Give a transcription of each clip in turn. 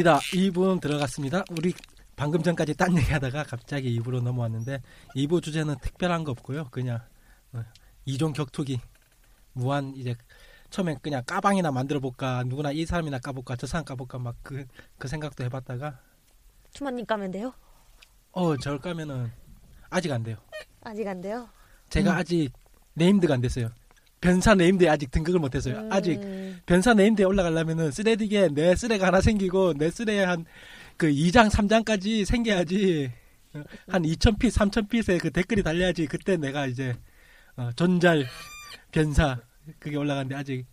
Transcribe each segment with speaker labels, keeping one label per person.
Speaker 1: 2부입니다. 2부 들어갔습니다. 우리 방금 전까지 딴 얘기하다가 갑자기 2부로 넘어왔는데 2부 주제는 특별한 거 없고요. 그냥 어, 이종 격투기 무한 이제 처음엔 그냥 까방이나 만들어 볼까 누구나 이 사람이나 까볼까 저 사람 까볼까 막 그그 생각도 해봤다가
Speaker 2: 추마님 까면 돼요?
Speaker 1: 어 저를 까면은 아직 안 돼요.
Speaker 2: 아직 안 돼요?
Speaker 1: 제가 아직 named가 안 됐어요. 변사 named에 아직 등극을 못했어요.
Speaker 2: 음.
Speaker 1: 아직 변사 네임드에 올라가려면은 쓰레디에 내 쓰레가 하나 생기고 내 쓰레에 한 그 2장 3장까지 생겨야지 어, 한 2,000핏 3,000핏의 그 댓글이 달려야지 그때 내가 이제 어, 존잘 변사 그게 올라가는데 아직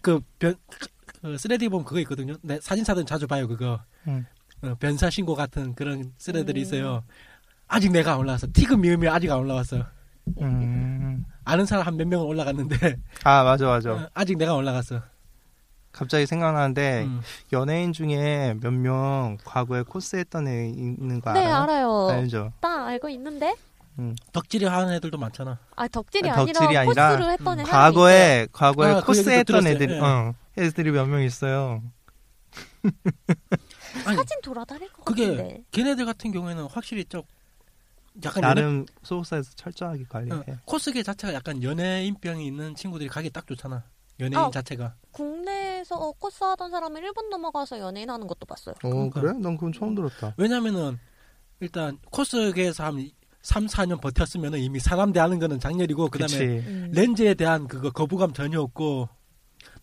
Speaker 1: 그변 그 쓰레디 보면 그거 있거든요. 내 사진사들은 자주 봐요 그거
Speaker 3: 음.
Speaker 1: 어, 변사 신고 같은 그런 쓰레들이
Speaker 2: 음.
Speaker 1: 있어요. 아직 내가 안 올라왔어. 티그 미음이 아직 안 올라왔어.
Speaker 3: 음.
Speaker 1: 아는 사람 한 몇 명은 올라갔는데
Speaker 3: 아 맞아 맞아.
Speaker 1: 어, 아직 내가 안 올라갔어.
Speaker 3: 갑자기 생각나는데
Speaker 1: 음.
Speaker 3: 연예인 중에 몇 명 과거에 코스했던 애 있는
Speaker 2: 거네
Speaker 3: 알아요?
Speaker 2: 알아요.
Speaker 3: 알죠.
Speaker 2: 나 알고 있는데.
Speaker 1: 덕질이 하는 애들도 많잖아.
Speaker 2: 아 덕질이
Speaker 3: 아니, 덕질이 아니라
Speaker 2: 코스를 했던 애
Speaker 3: 과거에 과거에
Speaker 1: 아, 그
Speaker 3: 코스했던
Speaker 1: 들었어요.
Speaker 3: 애들이
Speaker 1: 예.
Speaker 3: 어 애들이 몇 명 있어요.
Speaker 1: 아니,
Speaker 2: 사진 돌아다닐 것
Speaker 1: 그게
Speaker 2: 같은데.
Speaker 1: 걔네들 같은 경우에는 확실히 좀 약간 연예,
Speaker 3: 나름 소속사에서 철저하게 관리해.
Speaker 1: 어, 코스계 자체가 약간 연예인병이 있는 친구들이 가기 딱 좋잖아. 연예인
Speaker 2: 아.
Speaker 1: 자체가.
Speaker 2: 국내에서 코스 하던 사람이 일본 넘어가서 연예인 하는 것도 봤어요.
Speaker 3: 어
Speaker 1: 그러니까.
Speaker 3: 그래? 난 그건 처음 들었다.
Speaker 1: 왜냐면은 일단 코스계에서 한 3, 4년 버텼으면은 이미 사람 대하는 거는 장렬이고 그다음에
Speaker 3: 그치.
Speaker 2: 음.
Speaker 1: 렌즈에 대한 그거 거부감 전혀 없고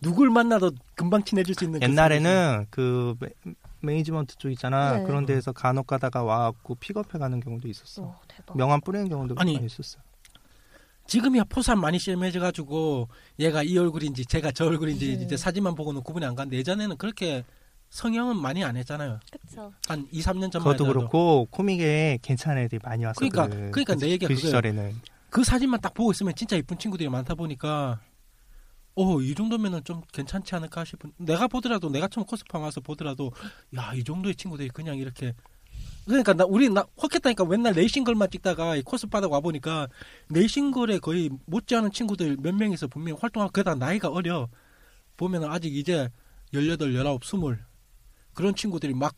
Speaker 1: 누굴 만나도 금방 친해질 수 있는 그
Speaker 3: 옛날에는 그 매- 매니지먼트 쪽 있잖아.
Speaker 2: 네.
Speaker 3: 그런 데에서 간혹 가다가 와갖고 픽업해 가는 경우도 있었어.
Speaker 2: 오, 대박.
Speaker 3: 명함 뿌리는 경우도
Speaker 1: 아니,
Speaker 3: 많이 있었어.
Speaker 1: 지금이야 포산 많이 심해져가지고 얘가 이 얼굴인지 제가 저 얼굴인지
Speaker 2: 음.
Speaker 1: 이제 사진만 보고는 구분이 안 가는데 예전에는 그렇게 성형은 많이 안 했잖아요.
Speaker 2: 그쵸.
Speaker 1: 한 2, 3년 전만
Speaker 3: 그것도 그렇고 코믹에 괜찮은 애들이 많이 왔었거든.
Speaker 1: 그러니까- 그러니까
Speaker 3: 그,
Speaker 1: 내 얘기가
Speaker 3: 그. 시절에는
Speaker 1: 그 사진만 딱 보고 있으면 진짜 이쁜 친구들이 많다 보니까 어, 이 정도면은 좀 괜찮지 않을까 싶은. 내가 보더라도 내가 처음 코스파 와서 보더라도 야, 이 정도의 친구들이 그냥 이렇게. 그러니까 나 우리 나 확했다니까. 맨날 레이싱걸만 찍다가 이 코스바닥 와 보니까 레이싱걸에 거의 못지않은 친구들 몇 명이서 분명히 활동하고 그다 나이가 어려. 보면은 아직 이제 18, 19, 20 그런 친구들이 막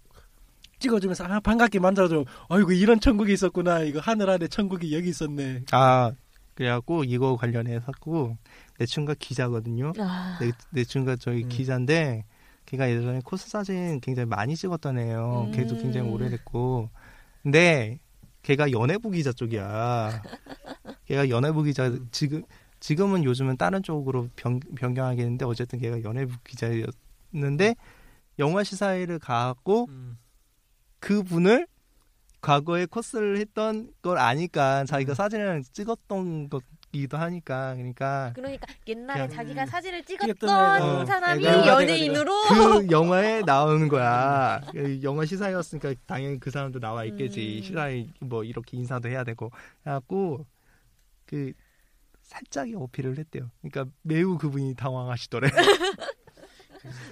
Speaker 1: 찍어주면서 아 반갑게 만져줘. 아이고 이런 천국이 있었구나. 이거 하늘 아래 천국이 여기 있었네.
Speaker 3: 아 그래갖고 이거 관련해서고 내 친구가 기자거든요.
Speaker 2: 아,
Speaker 3: 내, 내 친구가 저희
Speaker 1: 음.
Speaker 3: 기자인데 걔가 예전에 코스 사진 굉장히 많이 찍었던 애예요.
Speaker 2: 음.
Speaker 3: 걔도 굉장히 오래됐고 근데 걔가 연예부 기자 쪽이야. 걔가 연예부 기자
Speaker 1: 음.
Speaker 3: 지금 지금은 요즘은 다른 쪽으로 변, 변경하겠는데 어쨌든 걔가 연예부 기자였는데 영화 시사회를 가고
Speaker 1: 음.
Speaker 3: 그분을 과거에 코스를 했던 걸 아니까 자기가
Speaker 1: 음.
Speaker 3: 사진을 찍었던 것 이기도 하니까 그러니까
Speaker 2: 그러니까 옛날에
Speaker 3: 그냥-
Speaker 2: 자기가 사진을 찍었던
Speaker 3: 어,
Speaker 2: 사람이 연예인으로
Speaker 3: 그 영화에 나오는 거야. 그 영화 시사였으니까 당연히 그 사람도 나와 있겠지.
Speaker 2: 음.
Speaker 3: 시사에 뭐 이렇게 인사도 해야 되고. 해갖고 그 살짝의 어필을 했대요. 그러니까 매우 그분이 당황하시더래.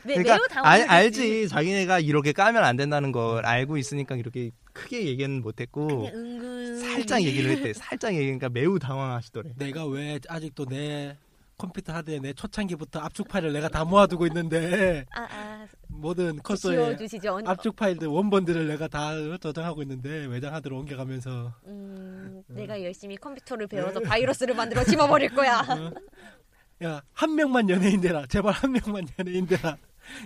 Speaker 2: 매,
Speaker 3: 그러니까
Speaker 2: 매우
Speaker 3: 알,
Speaker 2: 당황했지.
Speaker 3: 알지. 자기네가 이렇게 까면 안 된다는 걸 알고 있으니까 이렇게 크게 얘기는 못했고
Speaker 2: 은근
Speaker 3: 살짝 얘기를 했대. 살짝 얘기. 그러니까 매우 당황하시더래.
Speaker 1: 내가 왜 아직도 내 컴퓨터 하드에 내 초창기부터 압축 파일을 내가 다 모아두고 있는데
Speaker 2: 아, 아,
Speaker 1: 모든.
Speaker 2: 언-
Speaker 1: 압축 파일들 원본들을 내가 다 저장하고 있는데 외장 하드로 옮겨가면서
Speaker 2: 음, 내가 열심히 컴퓨터를 배워서 바이러스를 만들어 집어버릴 거야.
Speaker 1: 어? 야 한 명만 연예인 되라. 제발 한 명만 연예인 되라.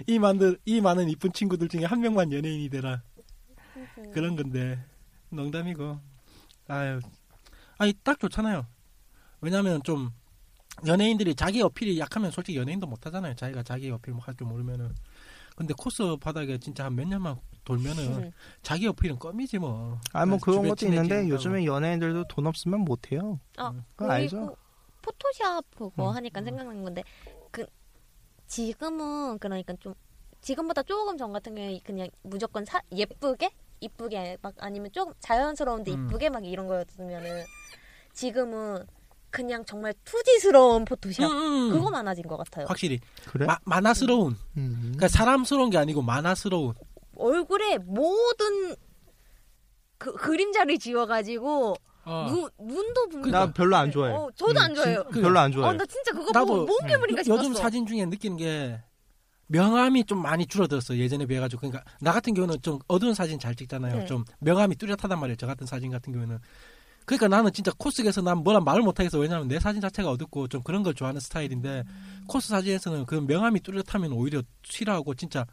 Speaker 1: 이 많은 이 많은 이쁜 친구들 중에 한 명만 연예인이 되라. 그런 건데. 농담이고. 아유. 아니 딱 좋잖아요. 왜냐면 좀 연예인들이 자기 어필이 약하면 솔직히 연예인도 못하잖아요. 자기가 자기 어필 할 줄 모르면은. 근데 코스 바닥에 진짜 한 몇 년만 돌면은 자기 어필은 껌이지 뭐.
Speaker 3: 아 뭐
Speaker 1: 그래서
Speaker 3: 그런 것도 있는데 요즘에 연예인들도 돈 없으면 못 해요.
Speaker 2: 아,
Speaker 3: 그거 알죠?
Speaker 2: 포토샵 그거
Speaker 3: 음.
Speaker 2: 하니까 생각난 건데 그 지금은 그러니까 좀 지금보다 조금 전 같은 경우에 그냥 무조건 사, 예쁘게 이쁘게 막 아니면 조금 자연스러운데
Speaker 1: 음.
Speaker 2: 이쁘게 막 이런 거였으면은 지금은 그냥 정말 투지스러운 포토샵
Speaker 1: 음, 음.
Speaker 2: 그거 많아진 것 같아요.
Speaker 1: 확실히
Speaker 3: 그래?
Speaker 1: 마, 만화스러운
Speaker 3: 음.
Speaker 1: 그러니까 사람스러운 게 아니고 만화스러운
Speaker 2: 얼굴에 모든 그 그림자를 지워가지고
Speaker 1: 어.
Speaker 2: 눈 눈도 분명.
Speaker 3: 나 별로 안 좋아해.
Speaker 2: 어, 저도 안 좋아해요.
Speaker 1: 그-
Speaker 3: 별로 안 좋아해.
Speaker 2: 어, 나 진짜 그거
Speaker 1: 나도-
Speaker 2: 보고 뭔 괴물인가 싶었어.
Speaker 1: 요즘 사진 중에 느끼는 게 명암이 좀 많이 줄어들었어 예전에 비해가지고 그러니까 나 같은 경우는 좀 어두운 사진 잘 찍잖아요
Speaker 2: 네.
Speaker 1: 좀 명암이 뚜렷하단 말이에요 저 같은 사진 같은 경우는 그러니까 나는 진짜 코스에서 난 뭐라 말을 못하겠어 왜냐면 내 사진 자체가 어둡고 좀 그런 걸 좋아하는 스타일인데 코스 사진에서는 그 명암이 뚜렷하면 오히려 싫어하고 진짜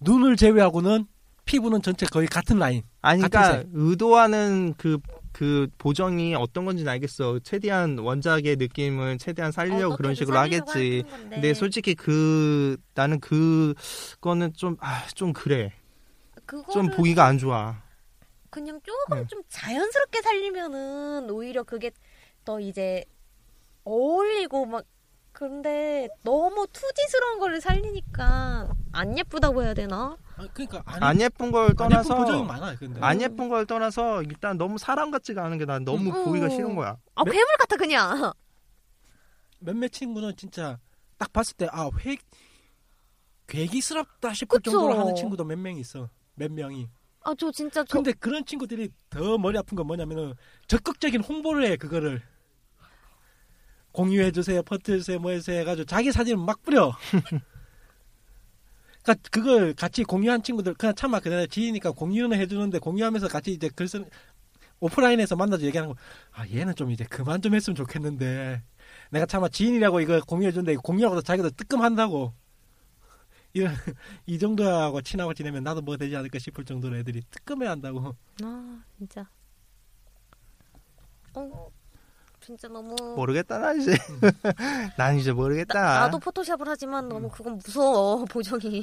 Speaker 1: 눈을 제외하고는 피부는 전체 거의 같은 라인
Speaker 3: 아니 그러니까 의도하는 그 그 보정이 어떤 건지는 알겠어. 최대한 원작의 느낌을 최대한 살리려고 그런
Speaker 2: 어떻게든
Speaker 3: 식으로 하겠지. 근데 솔직히 그 나는 그거는 좀아 좀 그래. 좀 보기가 안 좋아.
Speaker 2: 그냥 조금
Speaker 3: 네.
Speaker 2: 좀 자연스럽게 살리면은 오히려 그게 더 이제 어울리고 막 그런데 너무 투지스러운 거를 살리니까 안 예쁘다고 해야 되나?
Speaker 1: 아, 그러니까 안,
Speaker 3: 안 예쁜
Speaker 1: 걸안 예쁜
Speaker 3: 떠나서
Speaker 1: 많아. 근데
Speaker 3: 안 예쁜 걸 떠나서 일단 너무 사람 같지가 않은 게 난 너무
Speaker 2: 음.
Speaker 3: 보기가 싫은 거야.
Speaker 2: 아
Speaker 1: 네?
Speaker 2: 괴물 같아 그냥.
Speaker 1: 몇몇 친구는 진짜 딱 봤을 때아회 괴기스럽다 싶을
Speaker 2: 그쵸.
Speaker 1: 정도로 하는 친구도 몇 명 있어. 몇 명이.
Speaker 2: 아 저 진짜 저
Speaker 1: 근데 그런 친구들이 더 머리 아픈 건 뭐냐면은 적극적인 홍보를 해 그거를 공유해 주세요, 퍼트해 주세요, 뭐 해주세요 해가지고 자기 사진을 막 뿌려. 그러니까 그걸 같이 공유한 친구들 그냥 참아 그냥 지이니까 공유는 해주는데 공유하면서 같이 이제 글 쓰는 오프라인에서 만나서 얘기하는 거. 아 얘는 좀 이제 그만 좀 했으면 좋겠는데 내가 차마 지인이라고 이거 공유해 준데 공유하고도 자기도 뜨끔한다고. 이런 이 정도하고 친하고 지내면 나도 뭐 되지 않을까 싶을 정도로 애들이 뜨끔해 한다고.
Speaker 2: 아 진짜. 어 진짜 너무
Speaker 3: 모르겠다 난 이제 난 이제 모르겠다.
Speaker 2: 나, 나도 포토샵을 하지만 너무 그건 무서워 보정이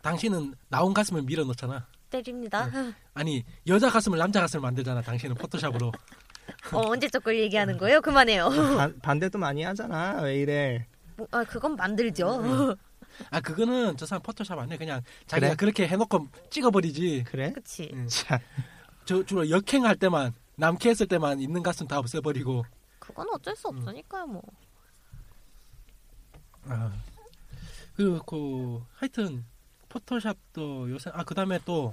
Speaker 1: 당신은 나온 가슴을 밀어 넣잖아.
Speaker 2: 때립니다.
Speaker 1: 아니 여자 가슴을 남자 가슴을 만들잖아. 당신은 포토샵으로.
Speaker 2: 어 언제적 걸 얘기하는 거예요? 그만해요.
Speaker 3: 반, 반대도 많이 하잖아. 왜 이래?
Speaker 2: 뭐, 아 그건 만들죠.
Speaker 1: 아 그거는 저 사람 포토샵 안 해. 그냥 자기가
Speaker 3: 그래?
Speaker 1: 그렇게 해놓고 찍어버리지.
Speaker 3: 그래?
Speaker 2: 그치.
Speaker 1: 응.
Speaker 3: 참.
Speaker 1: 저 주로 역행할 때만 남캐했을 때만 있는 가슴 다 없애버리고.
Speaker 2: 그건 어쩔 수 없으니까요 뭐.
Speaker 1: 아. 그리고 그 하여튼 포토샵도 요새 아 그다음에 또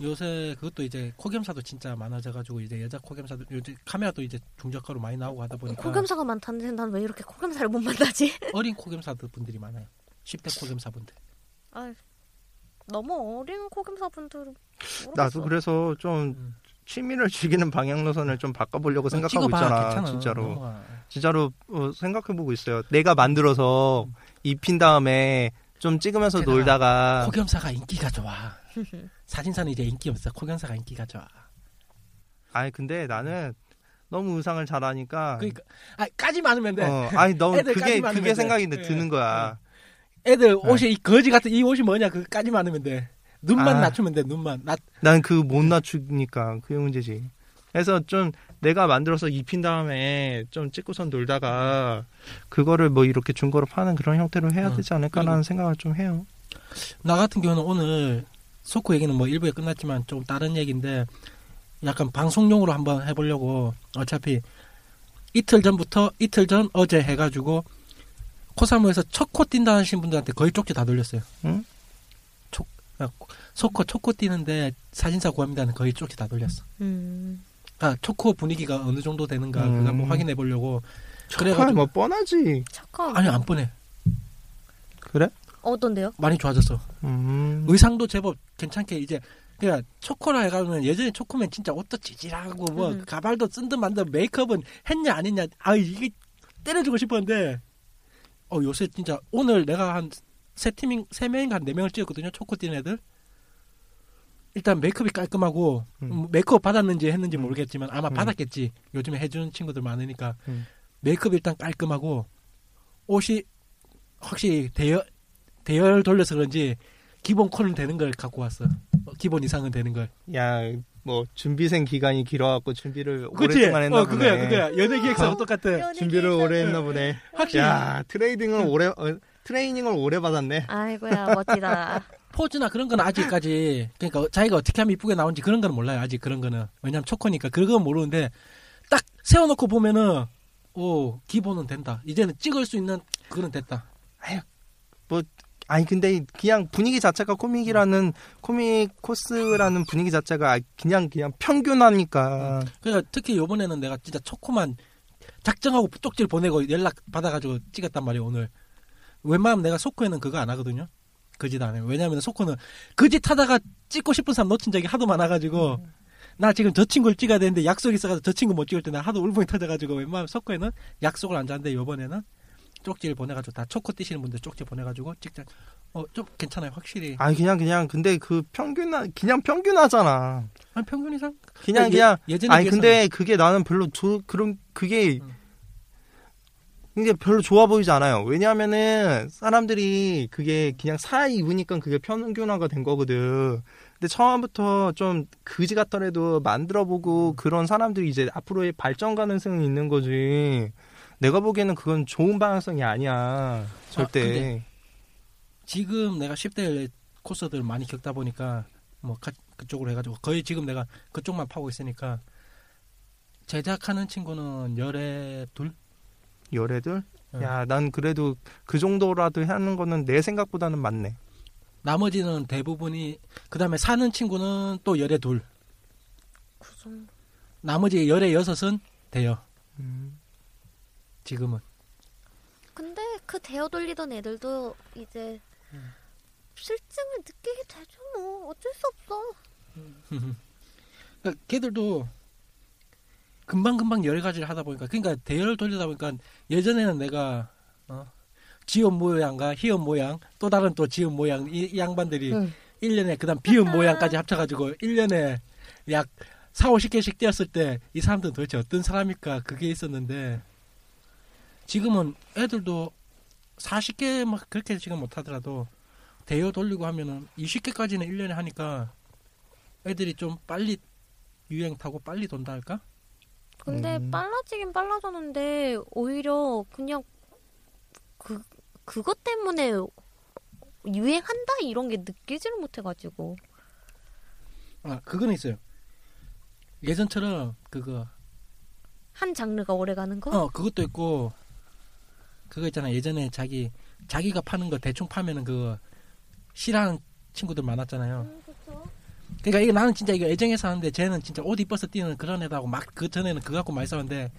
Speaker 1: 요새 그것도 이제 코겸사도 진짜 많아져가지고 이제 여자 코겸사도 요즘 카메라도 이제 중저가로 많이 나오고 하다 보니까
Speaker 2: 코겸사가 많다는데 난 왜 이렇게 코겸사를 못 만나지?
Speaker 1: 어린 코겸사들 분들이 많아요. 10대 코겸사 분들.
Speaker 2: 아 너무 어린 코겸사 분들은
Speaker 3: 나도 그래서 좀
Speaker 1: 음.
Speaker 3: 취미를 즐기는 방향 노선을 좀 바꿔보려고 생각하고
Speaker 1: 찍어봐,
Speaker 3: 있잖아.
Speaker 1: 괜찮아.
Speaker 3: 진짜로.
Speaker 1: 넘어가.
Speaker 3: 진짜로 어, 생각해보고 있어요. 내가 만들어서
Speaker 1: 음.
Speaker 3: 입힌 다음에 좀 찍으면서 놀다가
Speaker 1: 코겸사가 인기가 좋아. 사진사는 이제 인기 없어. 코겸사가 인기가 좋아.
Speaker 3: 아니 근데 나는 너무 의상을 잘하니까
Speaker 1: 그러니까 아 까지 많으면 돼.
Speaker 3: 어, 아니 너무 그게 그게
Speaker 1: 돼.
Speaker 3: 생각이
Speaker 1: 예.
Speaker 3: 드는 거야.
Speaker 1: 애들 옷이 이 거지 같은 이 옷이 뭐냐 그까지 많으면 돼. 눈만
Speaker 3: 아.
Speaker 1: 낮추면 돼. 눈만. 낮.
Speaker 3: 난그 못 낮추니까 그게 문제지. 그래서 좀 내가 만들어서 입힌 다음에 좀 찍고선 놀다가 그거를 뭐 이렇게 중고로 파는 그런 형태로 해야
Speaker 1: 어,
Speaker 3: 되지 않을까라는 생각을 좀 해요.
Speaker 1: 나 같은 경우는 오늘 소코 얘기는 뭐 일부에 끝났지만 좀 다른 얘기인데 약간 방송용으로 한번 해보려고 어차피 이틀 전부터 이틀 전 어제 해가지고 코사무에서 첫 코 뛴다 하신 분들한테 거의 쪽지 다 돌렸어요.
Speaker 3: 응?
Speaker 1: 촉, 아, 소코 첫코 뛰는데 사진사 구합니다는 거의 쪽지 다 돌렸어.
Speaker 2: 음.
Speaker 1: 아, 초코 분위기가 어느 정도 되는가
Speaker 3: 음.
Speaker 1: 그거 한번 확인해 보려고.
Speaker 3: 그래
Speaker 1: 그래가지고
Speaker 3: 뭐 뻔하지.
Speaker 2: 착한.
Speaker 1: 아니 안 뻔해.
Speaker 3: 그래?
Speaker 2: 어떤데요?
Speaker 1: 많이 좋아졌어.
Speaker 3: 음.
Speaker 1: 의상도 제법 괜찮게 이제 그냥 초코라 해가지고 예전에 초코면 진짜 옷도 찌질하고 뭐
Speaker 2: 음.
Speaker 1: 가발도 쓴듯만듯 메이크업은 했냐 안 했냐 아 이게 때려주고 싶었는데 어 요새 진짜 오늘 내가 한 세 팀인 세 명인가 한네 명을 찍었거든요 초코 뛴 애들 일단 메이크업이 깔끔하고
Speaker 3: 음.
Speaker 1: 음, 메이크업 받았는지 했는지 모르겠지만 아마
Speaker 3: 음.
Speaker 1: 받았겠지 요즘에 해주는 친구들 많으니까
Speaker 3: 음.
Speaker 1: 메이크업 일단 깔끔하고 옷이 확실히 대열 대열 돌려서 그런지 기본 컬은 되는 걸 갖고 왔어. 어, 기본 이상은 되는 걸.
Speaker 3: 야, 뭐 준비생 기간이 길어갖고 준비를
Speaker 1: 그치?
Speaker 3: 오랫동안 했나
Speaker 1: 어,
Speaker 3: 보네.
Speaker 1: 그거야, 그거야. 연예 기획사도 똑같아.
Speaker 3: 준비를 오래 했나 보네.
Speaker 1: 확실히
Speaker 3: 야, 트레이딩을 오래 어, 트레이닝을 오래 받았네.
Speaker 2: 아이고야 멋지다.
Speaker 1: 포즈나 그런 거는 아직까지 그러니까 자기가 어떻게 하면 이쁘게 나오는지 그런 거는 몰라요. 아직 그런 거는 왜냐면 초코니까 그건 모르는데 딱 세워놓고 보면은 오 기본은 된다. 이제는 찍을 수 있는 그건 됐다.
Speaker 3: 아니 근데 그냥 분위기 자체가 코믹이라는 코믹 코스라는 분위기 자체가 그냥 그냥 평균하니까
Speaker 1: 그러니까 특히 요번에는 내가 진짜 초코만 작정하고 쪽지를 보내고 연락 받아가지고 찍었단 말이에요 오늘 웬만하면 내가 소코에는 그거 안 하거든요 그 짓 안 해요 왜냐하면 소코는 그 짓 하다가 찍고 싶은 사람 놓친 적이 하도 많아가지고 나 지금 저 친구를 찍어야 되는데 약속이 있어가지고 저 친구 못 찍을 때 나 하도 울분이 터져가지고 웬만하면 소코에는 약속을 안 잡는데 요번에는 쪽지를 보내가지고 다 초코 뛰시는 분들 쪽지 보내가지고 찍자 어, 좀 괜찮아요, 확실히.
Speaker 3: 아니 그냥 그냥 근데 그 평균 그냥 평균하잖아.
Speaker 1: 아니, 평균 이상?
Speaker 3: 그냥
Speaker 1: 예-
Speaker 3: 그냥
Speaker 1: 예전에
Speaker 3: 아니
Speaker 1: 비해서는.
Speaker 3: 근데 그게 나는 별로 조, 그런 그게
Speaker 1: 음.
Speaker 3: 이게 별로 좋아 보이지 않아요. 왜냐하면은 사람들이 그게 그냥 사이 입으니까 그게 평균화가 된 거거든. 근데 처음부터 좀 그지 같더라도 만들어보고 그런 사람들이 이제 앞으로의 발전 가능성이 있는 거지. 내가 보기에는 그건 좋은 방향성이 아니야. 절대.
Speaker 1: 근데 지금 내가 10대 코스들 많이 겪다 보니까 뭐 가- 그쪽으로 해가지고 거의 지금 내가 그쪽만 파고 있으니까 제작하는 친구는 열에 둘?
Speaker 3: 열애들?
Speaker 1: 응.
Speaker 3: 야, 난 그래도 그 정도라도 하는 거는 내 생각보다는 많네.
Speaker 1: 나머지는 대부분이 그 다음에 사는 친구는 또 열에 둘.
Speaker 2: 그 정도.
Speaker 1: 나머지 열에 여섯은 돼요.
Speaker 3: 음.
Speaker 1: 지금은.
Speaker 2: 근데 그 대어 돌리던 애들도 이제
Speaker 1: 음.
Speaker 2: 실증을 느끼게 되죠 뭐 어쩔 수 없어.
Speaker 1: 그러니까 걔들도 금방 금방 여러 가지를 하다 보니까 그러니까 대열을 돌리다 보니까 예전에는 내가 어, 지연 모양과 희연 모양 또 다른 또 지연 모양 이, 이 양반들이
Speaker 2: 응.
Speaker 1: 1년에 그다음 비연 모양까지 합쳐가지고 1년에 약 4, 50개씩 뛰었을 때 이 사람들은 도대체 어떤 사람일까 그게 있었는데 지금은 애들도 40개 막 그렇게 지금 못하더라도 대여 돌리고 하면은 20개까지는 1년에 하니까 애들이 좀 빨리 유행 타고 빨리 돈다 할까?
Speaker 2: 근데
Speaker 3: 음.
Speaker 2: 빨라지긴 빨라졌는데 오히려 그냥 그 그것 때문에 유행한다 이런 게 느끼지를 못해가지고
Speaker 1: 아 그거는 있어요. 예전처럼 그거
Speaker 2: 한 장르가 오래 가는 거.
Speaker 1: 어 그것도 있고 그거 있잖아 예전에 자기 자기가 파는 거 대충 파면은 그거 싫어하는 친구들 많았잖아요.
Speaker 2: 음,
Speaker 1: 그러니까 이게 나는 진짜 이거 애정해서 하는데 쟤는 진짜 옷 이뻐서 뛰는 그런 애다고 막 그 전에는 그거 갖고 많이 싸웠는데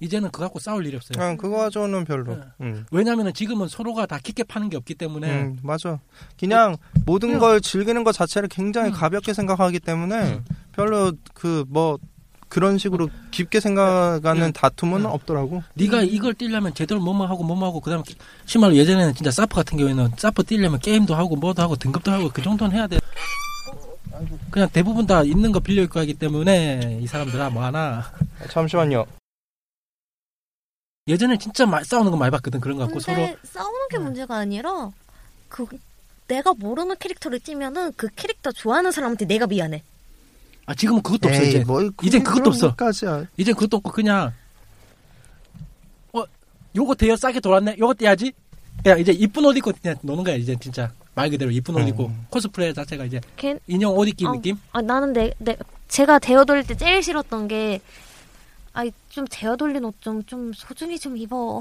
Speaker 1: 이제는 그거 갖고 싸울 일이 없어요.
Speaker 3: 아, 그거 가지고는 별로.
Speaker 1: 네.
Speaker 3: 음.
Speaker 1: 왜냐면은 지금은 서로가 다 깊게 파는 게 없기 때문에
Speaker 3: 음, 맞아. 그냥 모든
Speaker 1: 그냥-
Speaker 3: 걸 즐기는 것 자체를 굉장히
Speaker 1: 음.
Speaker 3: 가볍게 생각하기 때문에
Speaker 1: 음.
Speaker 3: 별로 그 뭐 그런 식으로 깊게 생각하는
Speaker 1: 음.
Speaker 3: 다툼은
Speaker 1: 음.
Speaker 3: 없더라고.
Speaker 1: 네가 이걸 뛰려면 제대로 뭐뭐 하고 뭐뭐 하고 그다음에 심말로 예전에는 진짜 사프 같은 경우에는 사프 뛰려면 게임도 하고 뭐도 하고 등급도 하고 그 정도는 해야 돼. 그냥 대부분 다 있는 거 빌려 입고 하기 때문에 이 사람들아 뭐 하나
Speaker 3: 잠시만요.
Speaker 1: 예전에 진짜 마- 싸우는 거 많이 봤거든 그런 거 갖고 서로
Speaker 2: 싸우는 게
Speaker 1: 음.
Speaker 2: 문제가 아니라 그 내가 모르는 캐릭터를 찌면은 그 캐릭터 좋아하는 사람한테 내가 미안해.
Speaker 1: 아 지금은 그것도 없어 이제
Speaker 3: 뭐,
Speaker 1: 이젠 그것도 없어.
Speaker 3: 까지야.
Speaker 1: 이제 그것도 없고 그냥 어 요거 대여 싸게 돌았네 요거 떼야지 야 이제 이쁜 옷 입고 그냥 노는 거야 이제 진짜 말 그대로 이쁜 옷
Speaker 3: 음.
Speaker 1: 입고 코스프레 자체가 이제
Speaker 2: 걔
Speaker 1: 인형 옷 입기
Speaker 2: 아,
Speaker 1: 느낌
Speaker 2: 아 나는 내, 내 제가 대어 돌릴 때 제일 싫었던 게 아이 좀 대어 돌린 옷 좀 좀 소중히 좀 입어.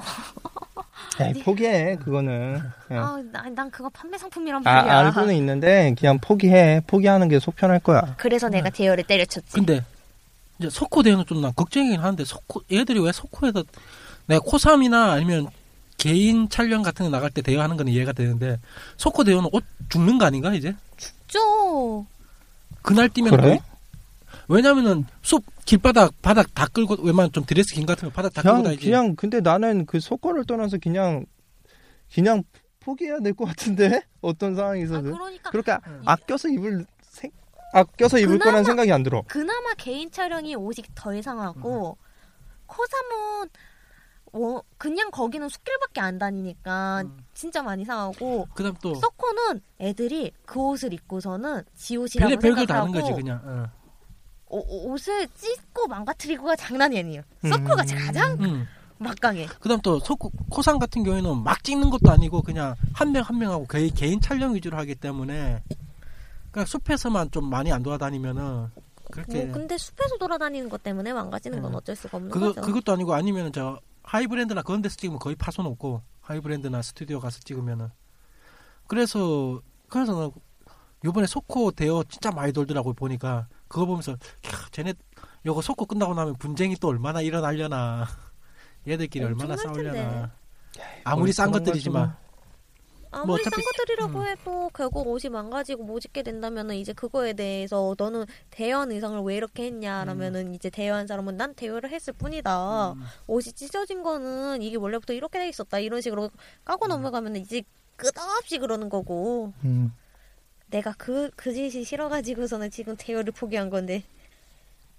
Speaker 3: 에이, 포기해 그거는. 그냥.
Speaker 2: 아, 나, 난 그거 판매 상품이란
Speaker 3: 아,
Speaker 2: 말이야.
Speaker 3: 알고는 있는데 그냥 포기해. 포기하는 게 속 편할 거야.
Speaker 2: 그래서 내가 대여를 때려쳤지.
Speaker 1: 근데 이제 석호 대회는 좀 난 걱정이긴 하는데 석호 얘들이 왜 석호에다 내가 코삼이나 아니면 개인 촬영 같은 거 나갈 때 대여하는 거는 이해가 되는데 석호 대여는 옷 죽는 거 아닌가 이제?
Speaker 2: 죠.
Speaker 1: 그날 뛰면
Speaker 3: 그래?
Speaker 1: 거의- 왜냐면은 숲 길바닥 바닥 다 끌고 웬만한 좀 드레스 긴 같은 거 바닥 다 끌고
Speaker 3: 그냥
Speaker 1: 다니지.
Speaker 3: 그냥 근데 나는 그 속거를 떠나서 그냥 그냥 포기해야 될 것 같은데? 어떤
Speaker 2: 아,
Speaker 3: 상황에서든
Speaker 2: 그러니까
Speaker 3: 그렇게
Speaker 1: 음.
Speaker 3: 아껴서 입을 생 아껴서 입을
Speaker 2: 그나마-
Speaker 3: 거란 생각이 안 들어.
Speaker 2: 그나마 개인 촬영이 옷이 더 이상하고 코삼은 어, 그냥 거기는 숲길밖에 안 다니니까
Speaker 1: 음.
Speaker 2: 진짜 많이 상하고
Speaker 1: 그다음 또
Speaker 2: 서코는 애들이 그 옷을 입고서는 지 옷이라고
Speaker 1: 별의 별걸 다 하는
Speaker 2: 생각하고
Speaker 1: 거지 그냥 어.
Speaker 2: 오- 옷을 찢고 망가뜨리고가 장난이 아니에요. 서코가
Speaker 3: 음.
Speaker 2: 가장
Speaker 1: 음.
Speaker 2: 막강해.
Speaker 1: 그다음 또 석호 코상 같은 경우에는 막 찍는 것도 아니고 그냥 한 명 한 명하고 거의 개인 촬영 위주로 하기 때문에 그냥 숲에서만 좀 많이 안 돌아다니면은 그렇게
Speaker 2: 뭐 근데 숲에서 돌아다니는 것 때문에 망가지는 건
Speaker 1: 음.
Speaker 2: 어쩔 수가 없는
Speaker 1: 그거
Speaker 2: 거죠.
Speaker 1: 그것도 아니고 아니면은 저 하이브랜드나 그런 데서 찍으면 거의 파손 없고 하이브랜드나 스튜디오 가서 찍으면은. 그래서 그래서 나 요번에 소코 대여 진짜 많이 돌더라고 보니까. 그거 보면서 캬, 쟤네 요거 소코 끝나고 나면 분쟁이 또 얼마나 일어나려나. 얘들끼리 얼마나. 싸우려나. 아무리 싼 것들이지만
Speaker 2: 아무리 뭐싼
Speaker 1: 어차피-
Speaker 2: 것들이라고
Speaker 1: 음.
Speaker 2: 해도 결국 옷이 망가지고 못 입게 된다면은 이제 그거에 대해서 너는 대여한 의상을 왜 이렇게 했냐라면은 이제 대여한 사람은 난 대여를 했을 뿐이다.
Speaker 1: 음.
Speaker 2: 옷이 찢어진 거는 이게 원래부터 이렇게 돼 있었다 이런 식으로 까고
Speaker 1: 음.
Speaker 2: 넘어가면 이제 끝없이 그러는 거고
Speaker 3: 음.
Speaker 2: 내가 그 그 짓이 싫어가지고서는 지금 대여를 포기한 건데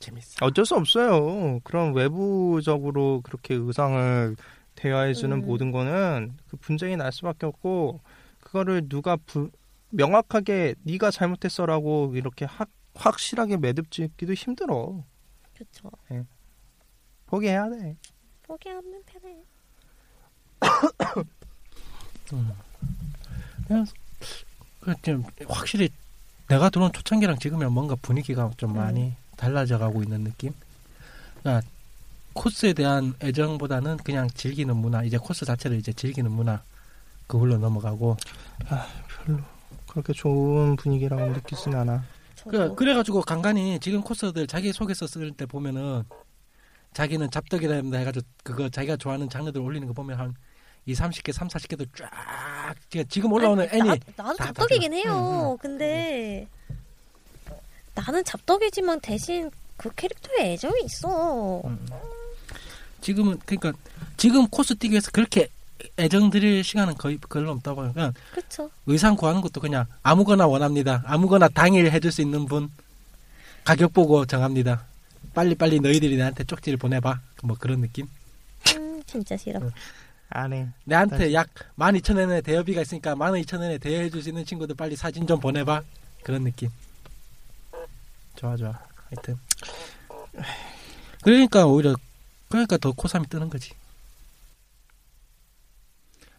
Speaker 1: 재밌어.
Speaker 3: 어쩔 수 없어요. 그런 외부적으로 그렇게 의상을 대화해주는
Speaker 2: 음.
Speaker 3: 모든 거는 그 분쟁이 날 수밖에 없고 그거를 누가 부- 명확하게 네가 잘못했어라고 이렇게 확, 확실하게 매듭짓기도 힘들어.
Speaker 2: 그쵸
Speaker 3: 포기해야 돼.
Speaker 2: 포기하면 편해
Speaker 1: 그래서 그좀 확실히 내가 들어온 초창기랑 지금이랑 뭔가 분위기가 좀
Speaker 2: 음.
Speaker 1: 많이 달라져 가고 있는 느낌. 그러니까 코스에 대한 애정보다는 그냥 즐기는 문화, 이제 코스 자체를 이제 즐기는 문화 그걸로 넘어가고
Speaker 3: 별로 그렇게 좋은 분위기라고 느끼진 않아.
Speaker 1: 그, 그래가지고 간간히 지금 코스들 자기 속에서 쓸 때 보면은 자기는 잡덕이라 합니다 해가지고 그거 자기가 좋아하는 장르들 올리는 거 보면 한 2, 30개, 3, 40개도 쫙 지금- 올라오는
Speaker 2: 아니,
Speaker 1: 애니
Speaker 2: 나, 나도
Speaker 1: 다
Speaker 2: 잡덕이긴. 해요
Speaker 1: 응,
Speaker 2: 근데 나는 잡덕이지만 대신 그 캐릭터에 애정이 있어
Speaker 1: 음. 지금은 그러니까 지금 코스 뛰기 위해서 그렇게 애정 드릴 시간은 거의 별로 없다 보니까
Speaker 2: 그쵸
Speaker 1: 의상 구하는 것도 그냥 아무거나 원합니다. 아무거나 당일 해줄 수 있는 분 가격 보고 정합니다. 빨리 빨리 너희들이 나한테 쪽지를 보내봐. 뭐 그런 느낌.
Speaker 2: 음 진짜 싫어
Speaker 1: 응.
Speaker 3: 안 해.
Speaker 1: 내한테. 약 12,000원의 대여비가 있으니까 12,000원에 대여해 줄 수 있는 친구들 빨리 사진 좀 보내봐. 그런 느낌. 좋아 좋아. 하여튼 그러니까 오히려 그러니까 더 코삼이 뜨는 거지.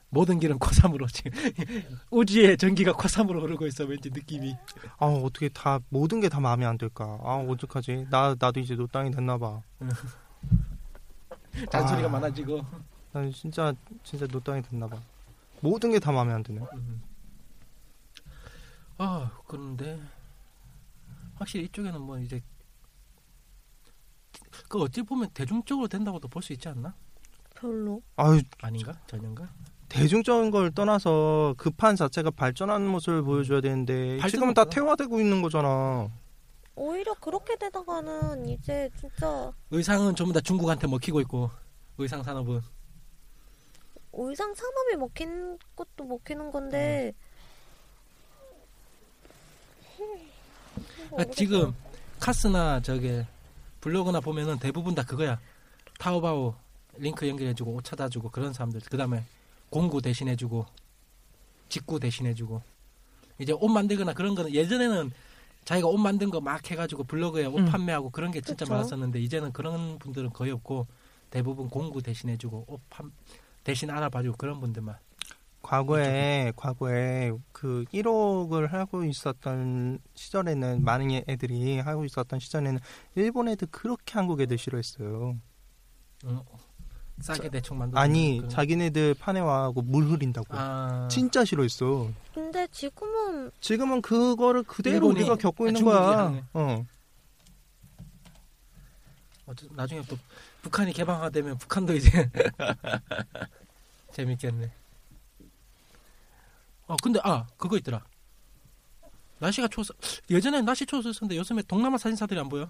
Speaker 1: 모든 길은 코삼으로 지금 우주의 전기가 코삼으로 흐르고 있어 왠지 느낌이.
Speaker 3: 아 어떻게 다 모든 게 다 마음에 안 들까? 아 어떡하지? 나 나도 이제 노땅이 됐나 봐.
Speaker 1: 잔소리가
Speaker 3: 아.
Speaker 1: 많아지고.
Speaker 3: 난 진짜 진짜 노땅이 됐나 봐. 모든 게 다 마음에 안 드네.
Speaker 1: 음. 아 그런데 확실히 이쪽에는 뭐 이제 그 어찌 보면 대중적으로 된다고도 볼 수 있지 않나?
Speaker 2: 별로
Speaker 3: 아유
Speaker 1: 아닌가? 전인가?
Speaker 3: 대중적인 걸 떠나서 그판 자체가 발전하는 모습을 보여줘야 되는데 지금은 다. 퇴화되고 있는 거잖아.
Speaker 2: 오히려 그렇게 되다가는 이제 진짜
Speaker 1: 의상은 전부 다 중국한테 먹히고 있고 의상 산업은
Speaker 2: 의상 산업이 먹힌 것도 먹히는 건데
Speaker 1: 그러니까 지금 카스나 저게 블로그나 보면은 대부분 다 그거야 타오바오 링크 연결해주고 옷 찾아주고 그런 사람들 그 다음에 공구 대신해주고 직구 대신해주고 이제 옷 만들거나 그런 거는 예전에는 자기가 옷 만든 거 막 해가지고 블로그에 옷
Speaker 3: 음.
Speaker 1: 판매하고 그런 게 진짜
Speaker 2: 그쵸.
Speaker 1: 많았었는데 이제는 그런 분들은 거의 없고 대부분 공구 대신해주고 옷 판, 대신 알아봐주고 그런 분들만
Speaker 3: 과거에 과거에 그 1억을 하고 있었던 시절에는 많은 애들이 하고 있었던 시절에는 일본 애들 그렇게 한국 애들 싫어했어요.
Speaker 1: 어, 싸게 대충 만들
Speaker 3: 아니 자기네들 판에 와고 물 흐린다고
Speaker 1: 아,
Speaker 3: 진짜 싫어했어.
Speaker 2: 근데 지금은
Speaker 3: 지금은 그거를 그대로
Speaker 1: 일본이-
Speaker 3: 우리가 겪고
Speaker 1: 아,
Speaker 3: 있는 거야. 어.
Speaker 1: 나중에 또 북한이 개방화되면 북한도 이제 재밌겠네. 어 근데 아 그거 있더라. 날씨가 추워서 예전에 날씨 추웠었는데 요즘에 동남아 사진사들이 안 보여?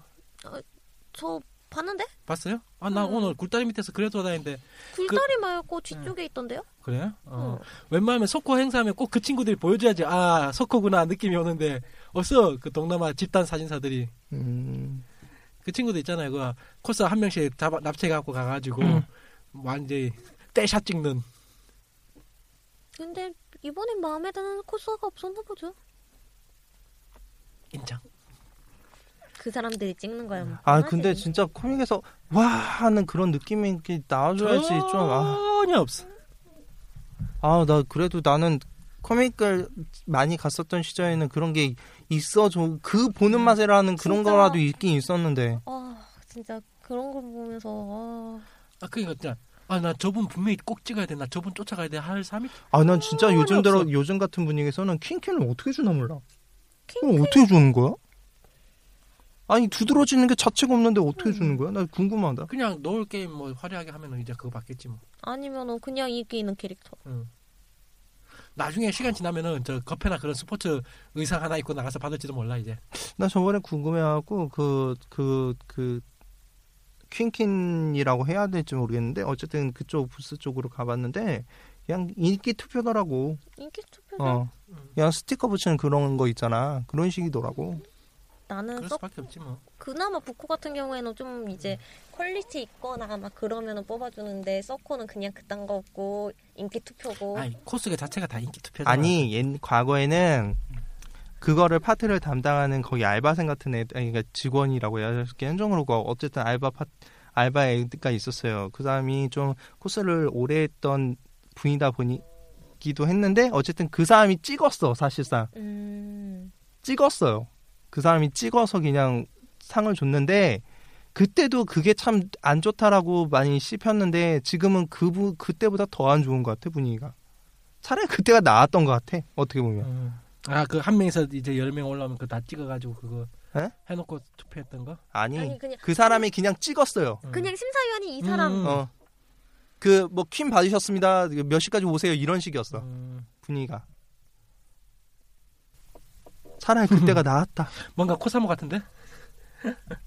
Speaker 2: 저 봤는데
Speaker 1: 봤어요? 아나
Speaker 2: 음.
Speaker 1: 오늘 굴다리 밑에서 그래 돌아다니는데
Speaker 2: 굴다리 말고 뒤쪽에 있던데요?
Speaker 1: 그래요? 어.
Speaker 2: 응.
Speaker 1: 웬만하면 석호 행사하면 꼭 그 친구들이 보여줘야지 아 석호구나 느낌이 오는데 없어 그 동남아 집단 사진사들이
Speaker 3: 음.
Speaker 1: 그 친구들 있잖아요 그 코스 한 명씩 잡아 납치해 갖고 가가지고
Speaker 3: 음.
Speaker 1: 완전히 떼샷 찍는
Speaker 2: 근데 이번엔 마음에 드는 코스가 없었나 보죠.
Speaker 1: 인정.
Speaker 2: 그 사람들이 찍는 거야. 뭐.
Speaker 3: 아
Speaker 2: 하지.
Speaker 3: 근데 진짜 코믹에서 와 하는 그런 느낌이 이렇게 나와줘야지 좀 아.
Speaker 1: 전혀 없어.
Speaker 3: 아, 나 그래도 나는 코믹을 많이 갔었던 시절에는 그런 게 있어 줘. 그 보는 맛이라는 그런
Speaker 2: 진짜.
Speaker 3: 거라도 있긴 있었는데.
Speaker 2: 아 진짜 그런 걸 보면서 아,
Speaker 1: 아 진짜 아 나 저분 분명히 꼭 찍어야 돼. 나 저분 쫓아가야 돼. 할 3일
Speaker 3: 아, 난 진짜 요즘 들어
Speaker 1: 없어.
Speaker 3: 요즘 같은 분위기에서는 킹캔을 어떻게 주나 몰라.
Speaker 2: 킹
Speaker 3: 이거 어떻게 주는 거야? 아니 두드러지는 게 자체가 없는데 어떻게 주는 거야? 나 궁금하다.
Speaker 1: 그냥 노을 게임 뭐 화려하게 하면은 이제 그거 받겠지 뭐.
Speaker 2: 아니면은 그냥 인기 있는 캐릭터.
Speaker 1: 응. 나중에 시간 지나면은 저 커피나 그런 스포츠 의상 하나 입고 나가서 받을지도 몰라 이제.
Speaker 3: 나 저번에 궁금해하고 그 그 그 퀸킨이라고 해야 될지 모르겠는데 어쨌든 그쪽 부스 쪽으로 가봤는데 그냥 인기 투표더라고.
Speaker 2: 인기 투표죠.
Speaker 3: 어. 그냥 스티커 붙이는 그런 거 있잖아. 그런 식이더라고.
Speaker 2: 나는
Speaker 1: 그럴
Speaker 2: 썩
Speaker 1: 수밖에 없지 뭐.
Speaker 2: 그나마 부코 같은 경우에는 좀 이제 quality 있거나 막 그러면은 뽑아주는데 서코는 그냥 그딴 거 없고 인기 투표고
Speaker 1: 아니 코스가 자체가 다 인기 투표잖아.
Speaker 3: 아니, 옛, 과거에는 그거를 파트를 담당하는 거기 알바생 같은 애, 그러니까 직원이라고 해야 될게 현정으로 가 어쨌든 알바 파, 알바 애가 있었어요. 그 사람이 좀 코스를 오래 했던 분이다 보니기도 했는데 어쨌든 그 사람이 찍었어 사실상
Speaker 2: 음,
Speaker 3: 찍었어요. 그 사람이 찍어서 그냥 상을 줬는데 그때도 그게 참 안 좋다라고 많이 씹혔는데 지금은 그부 그때보다 더 안 좋은 것 같아 분위기가. 차라리 그때가 나았던 것 같아 어떻게 보면.
Speaker 1: 아 그 한 명에서 이제 열 명 올라오면 그거 다 찍어가지고 그거
Speaker 3: 에?
Speaker 1: 해놓고 투표했던 거.
Speaker 3: 아니,
Speaker 2: 아니 그냥
Speaker 3: 그 사람이 그냥 찍었어요.
Speaker 1: 음.
Speaker 2: 그냥 심사위원이 이 사람
Speaker 1: 음.
Speaker 3: 어. 그 뭐 퀸 받으셨습니다. 몇 시까지 오세요. 이런 식이었어.
Speaker 1: 음,
Speaker 3: 분위기가. 차라리 그때가 나았다.
Speaker 1: 뭔가 코사모 같은데?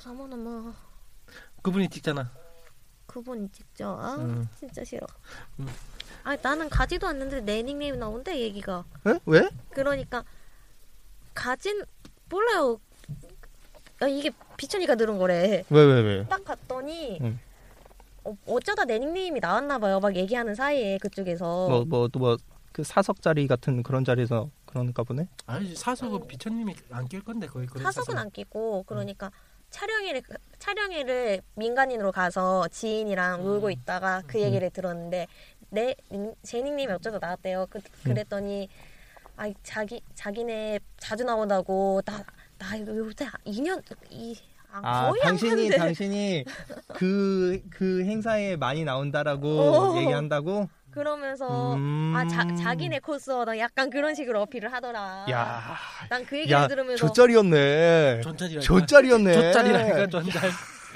Speaker 2: 사모는 뭐
Speaker 1: 그분이 찍잖아.
Speaker 2: 그분이 직접 아
Speaker 1: 음.
Speaker 2: 진짜 싫어.
Speaker 1: 음.
Speaker 2: 아 나는 가지도 않는데 내 닉네임 나온대 얘기가.
Speaker 3: 에? 왜?
Speaker 2: 그러니까 가진 몰라요. 아, 이게 비천이가 들은 거래.
Speaker 3: 왜 왜 왜?
Speaker 2: 딱 갔더니
Speaker 3: 응.
Speaker 2: 어, 어쩌다 내 닉네임이 나왔나 봐요. 막 얘기하는 사이에 그쪽에서.
Speaker 3: 뭐 뭐 또 뭐 그 사석 자리 같은 그런 자리에서 그런가 보네.
Speaker 1: 아니 사석은 비천님이 안 낄 건데 거의 그런
Speaker 2: 사석은
Speaker 1: 사석은.
Speaker 2: 안 끼고 그러니까 촬영회를 촬영회를 민간인으로 가서 지인이랑 놀고 있다가 그 얘기를 들었는데 내제 닉네임이 어쩌다 나왔대요. 그, 그랬더니 아 자기 자기네 자주 나온다고 나 나 요새 2년 이 아,
Speaker 3: 아, 당신이. 당신이 그그 행사에 많이 나온다라고
Speaker 2: 어.
Speaker 3: 얘기한다고?
Speaker 2: 그러면서
Speaker 3: 음.
Speaker 2: 아 자, 자기네 코스어다 약간 그런 식으로 어필을 하더라.
Speaker 3: 야,
Speaker 2: 난 그 얘기를
Speaker 3: 야,
Speaker 2: 들으면서
Speaker 3: 조짜리였네.
Speaker 1: 존짜리라.
Speaker 3: 조짜리였네.
Speaker 1: 조짜리라니까 존잘.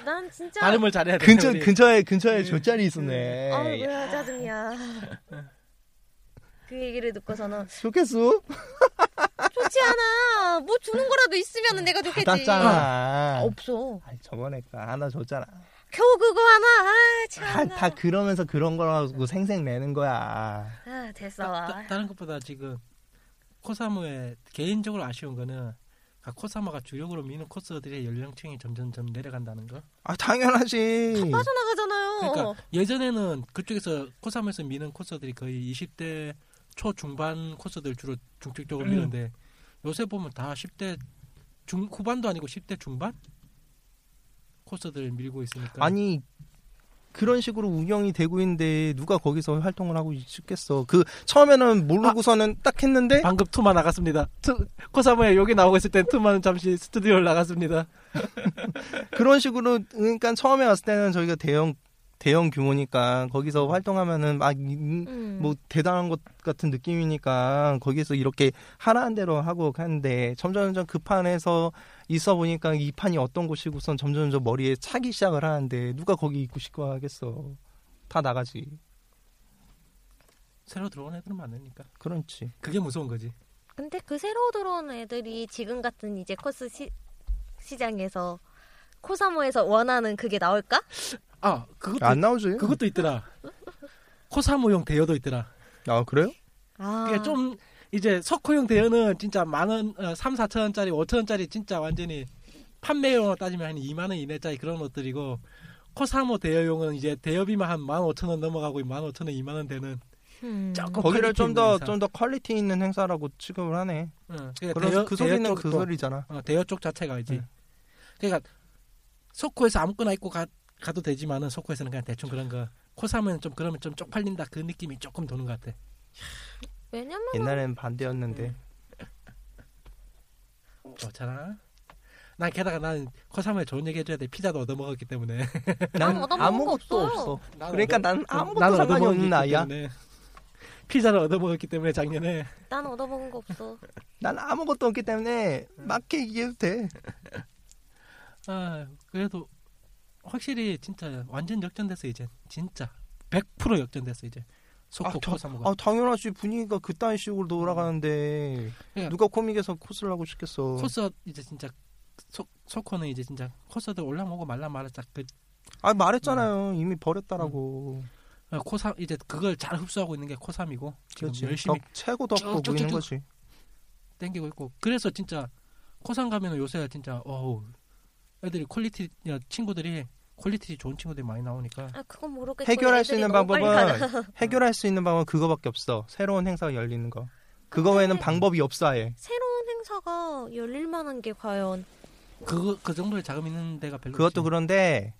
Speaker 2: 난 진짜
Speaker 1: 발음을 잘해야 돼.
Speaker 3: 근처
Speaker 1: 우리.
Speaker 3: 근처에 근처에 조짜리 있었네.
Speaker 2: 아 뭐야 짜증이야. 그 얘기를 듣고서는
Speaker 3: 좋겠어?
Speaker 2: 좋지 않아. 뭐 주는 거라도 있으면 내가 좋겠지.
Speaker 3: 받았잖아.
Speaker 2: 없어.
Speaker 3: 아니, 저번에 그 하나 줬잖아.
Speaker 2: 겨우 그거 하나. 아
Speaker 3: 다,
Speaker 2: 참.
Speaker 3: 다 그러면서 그런 거라고 생색 내는 거야.
Speaker 2: 아 됐어.
Speaker 1: 따, 다른 것보다 지금 코사모의 개인적으로 아쉬운 거는 아, 코사모가 주력으로 미는 코스들의 연령층이 점점 점 내려간다는 거.
Speaker 3: 아 당연하지.
Speaker 2: 빠져나가잖아요.
Speaker 1: 그러니까 예전에는 그쪽에서 코사모에서 미는 코스들이 거의 20대 초 중반 코스들 주로 중점적으로
Speaker 3: 음.
Speaker 1: 미는데 요새 보면 다 10대 중 후반도 아니고 10대 중반 코스들 밀고 있으니까
Speaker 3: 아니 그런 식으로 운영이 되고 있는데 누가 거기서 활동을 하고 싶겠어. 그 처음에는 모르고서는 딱 했는데
Speaker 1: 방금 투마 나갔습니다. 투, 코사모에 여기 나오고 있을 땐 투마는 잠시 스튜디오를 나갔습니다.
Speaker 3: 그런 식으로 그러니까 처음에 왔을 때는 저희가 대형 대형 규모니까 거기서 활동하면은 막뭐
Speaker 2: 음.
Speaker 3: 대단한 것 같은 느낌이니까 거기서 이렇게 하라는 대로 하고 가는데 점점 점점 그 판에서 있어 보니까 이 판이 어떤 곳이고선 점점 점점 머리에 차기 시작을 하는데 누가 거기 있고 싶어 하겠어. 다 나가지.
Speaker 1: 새로 들어온 애들은 많으니까
Speaker 3: 그렇지.
Speaker 1: 그게 무서운 거지.
Speaker 2: 근데 그 새로 들어온 애들이 지금 같은 이제 코스 시, 시장에서 코사모에서 원하는 그게 나올까?
Speaker 1: 아 그것도
Speaker 3: 안 나오지.
Speaker 1: 그것도 있더라. 코사모용 대여도 있더라.
Speaker 3: 아 그래요?
Speaker 2: 아.
Speaker 1: 그게 좀 이제 서코용 대여는 진짜 만 원, 어, 3, 4천 원짜리, 5천 원짜리 진짜 완전히 판매용으로 따지면 한 2만 원 이내짜리 그런 옷들이고 코사모 대여용은 이제 대여비만 한 15,000원 넘어가고 15,000원, 2만 원 되는
Speaker 2: 음.
Speaker 1: 조금
Speaker 3: 거기를 좀 더. 좀 더 퀄리티 있는 행사라고 취급을 하네.
Speaker 1: 응. 그러니까
Speaker 3: 그래서
Speaker 1: 대여-
Speaker 3: 그
Speaker 1: 대여
Speaker 3: 소리는 그
Speaker 1: 쪽도,
Speaker 3: 소리잖아.
Speaker 1: 어, 대여 쪽 자체가 이지.
Speaker 3: 응.
Speaker 1: 그러니까 서코에서 아무거나 입고 가, 가도 되지만은 서코에서는 그냥 대충 그런 거 코사모는 좀 그러면 좀 쪽팔린다 그 느낌이 조금 도는 것 같아.
Speaker 2: 왜냐면
Speaker 3: 옛날엔 반대였는데.
Speaker 1: 좋잖아. 난 게다가 난 코사모에 좋은 얘기 해줘야 돼. 피자도 얻어 먹었기 때문에.
Speaker 3: 난난
Speaker 2: 얻어먹은 거
Speaker 3: 아무것도
Speaker 2: 없어요.
Speaker 3: 없어. 그러니까 난 아무것도
Speaker 1: 나는
Speaker 3: 상관이
Speaker 1: 얻어먹었기
Speaker 3: 없는 아이야.
Speaker 1: 피자를 얻어 먹었기 때문에 작년에
Speaker 2: 난 얻어먹은 거 없어.
Speaker 3: 난 아무것도 없기 때문에 맞게 얘기해도 돼.
Speaker 1: 아 그래도 확실히 진짜 완전 역전됐어 이제 진짜 100% 역전됐어 이제 속고
Speaker 3: 아, 저-
Speaker 1: 코사모가
Speaker 3: 아 당연하지 분위기가 그딴 식으로 돌아가는데
Speaker 1: 그러니까
Speaker 3: 누가 코믹에서 코스를 하고 싶겠어.
Speaker 1: 코스 이제 진짜 소, 소코는 이제 진짜 코스들 올라오고 말라 말았자 그
Speaker 3: 아 말했잖아요. 이미 버렸다라고.
Speaker 1: 코삼 이제 그걸 잘 흡수하고 있는 게 코삼이고 지금
Speaker 3: 그렇지.
Speaker 1: 열심히
Speaker 3: 덕, 최고 덕 보고
Speaker 1: 쭉쭉쭉쭉.
Speaker 3: 있는 거지.
Speaker 1: 땡기고 있고 그래서 진짜 코사모 가면은 요새 진짜 어우 애들이 퀄리티 야, 친구들이 퀄리티 좋은 친구들이 많이 나오니까
Speaker 2: 아 그건 모르겠고
Speaker 3: 해결할 수 있는. 방법은 해결할 수 있는 방법은 그거밖에 없어. 새로운 행사가 열리는 거. 그거 외에는 방법이 없어 아예.
Speaker 2: 새로운 행사가 열릴 만한 게 과연
Speaker 1: 그그 정도의 자금 있는 데가 별로
Speaker 3: 그것도
Speaker 1: 없지.
Speaker 3: 그런데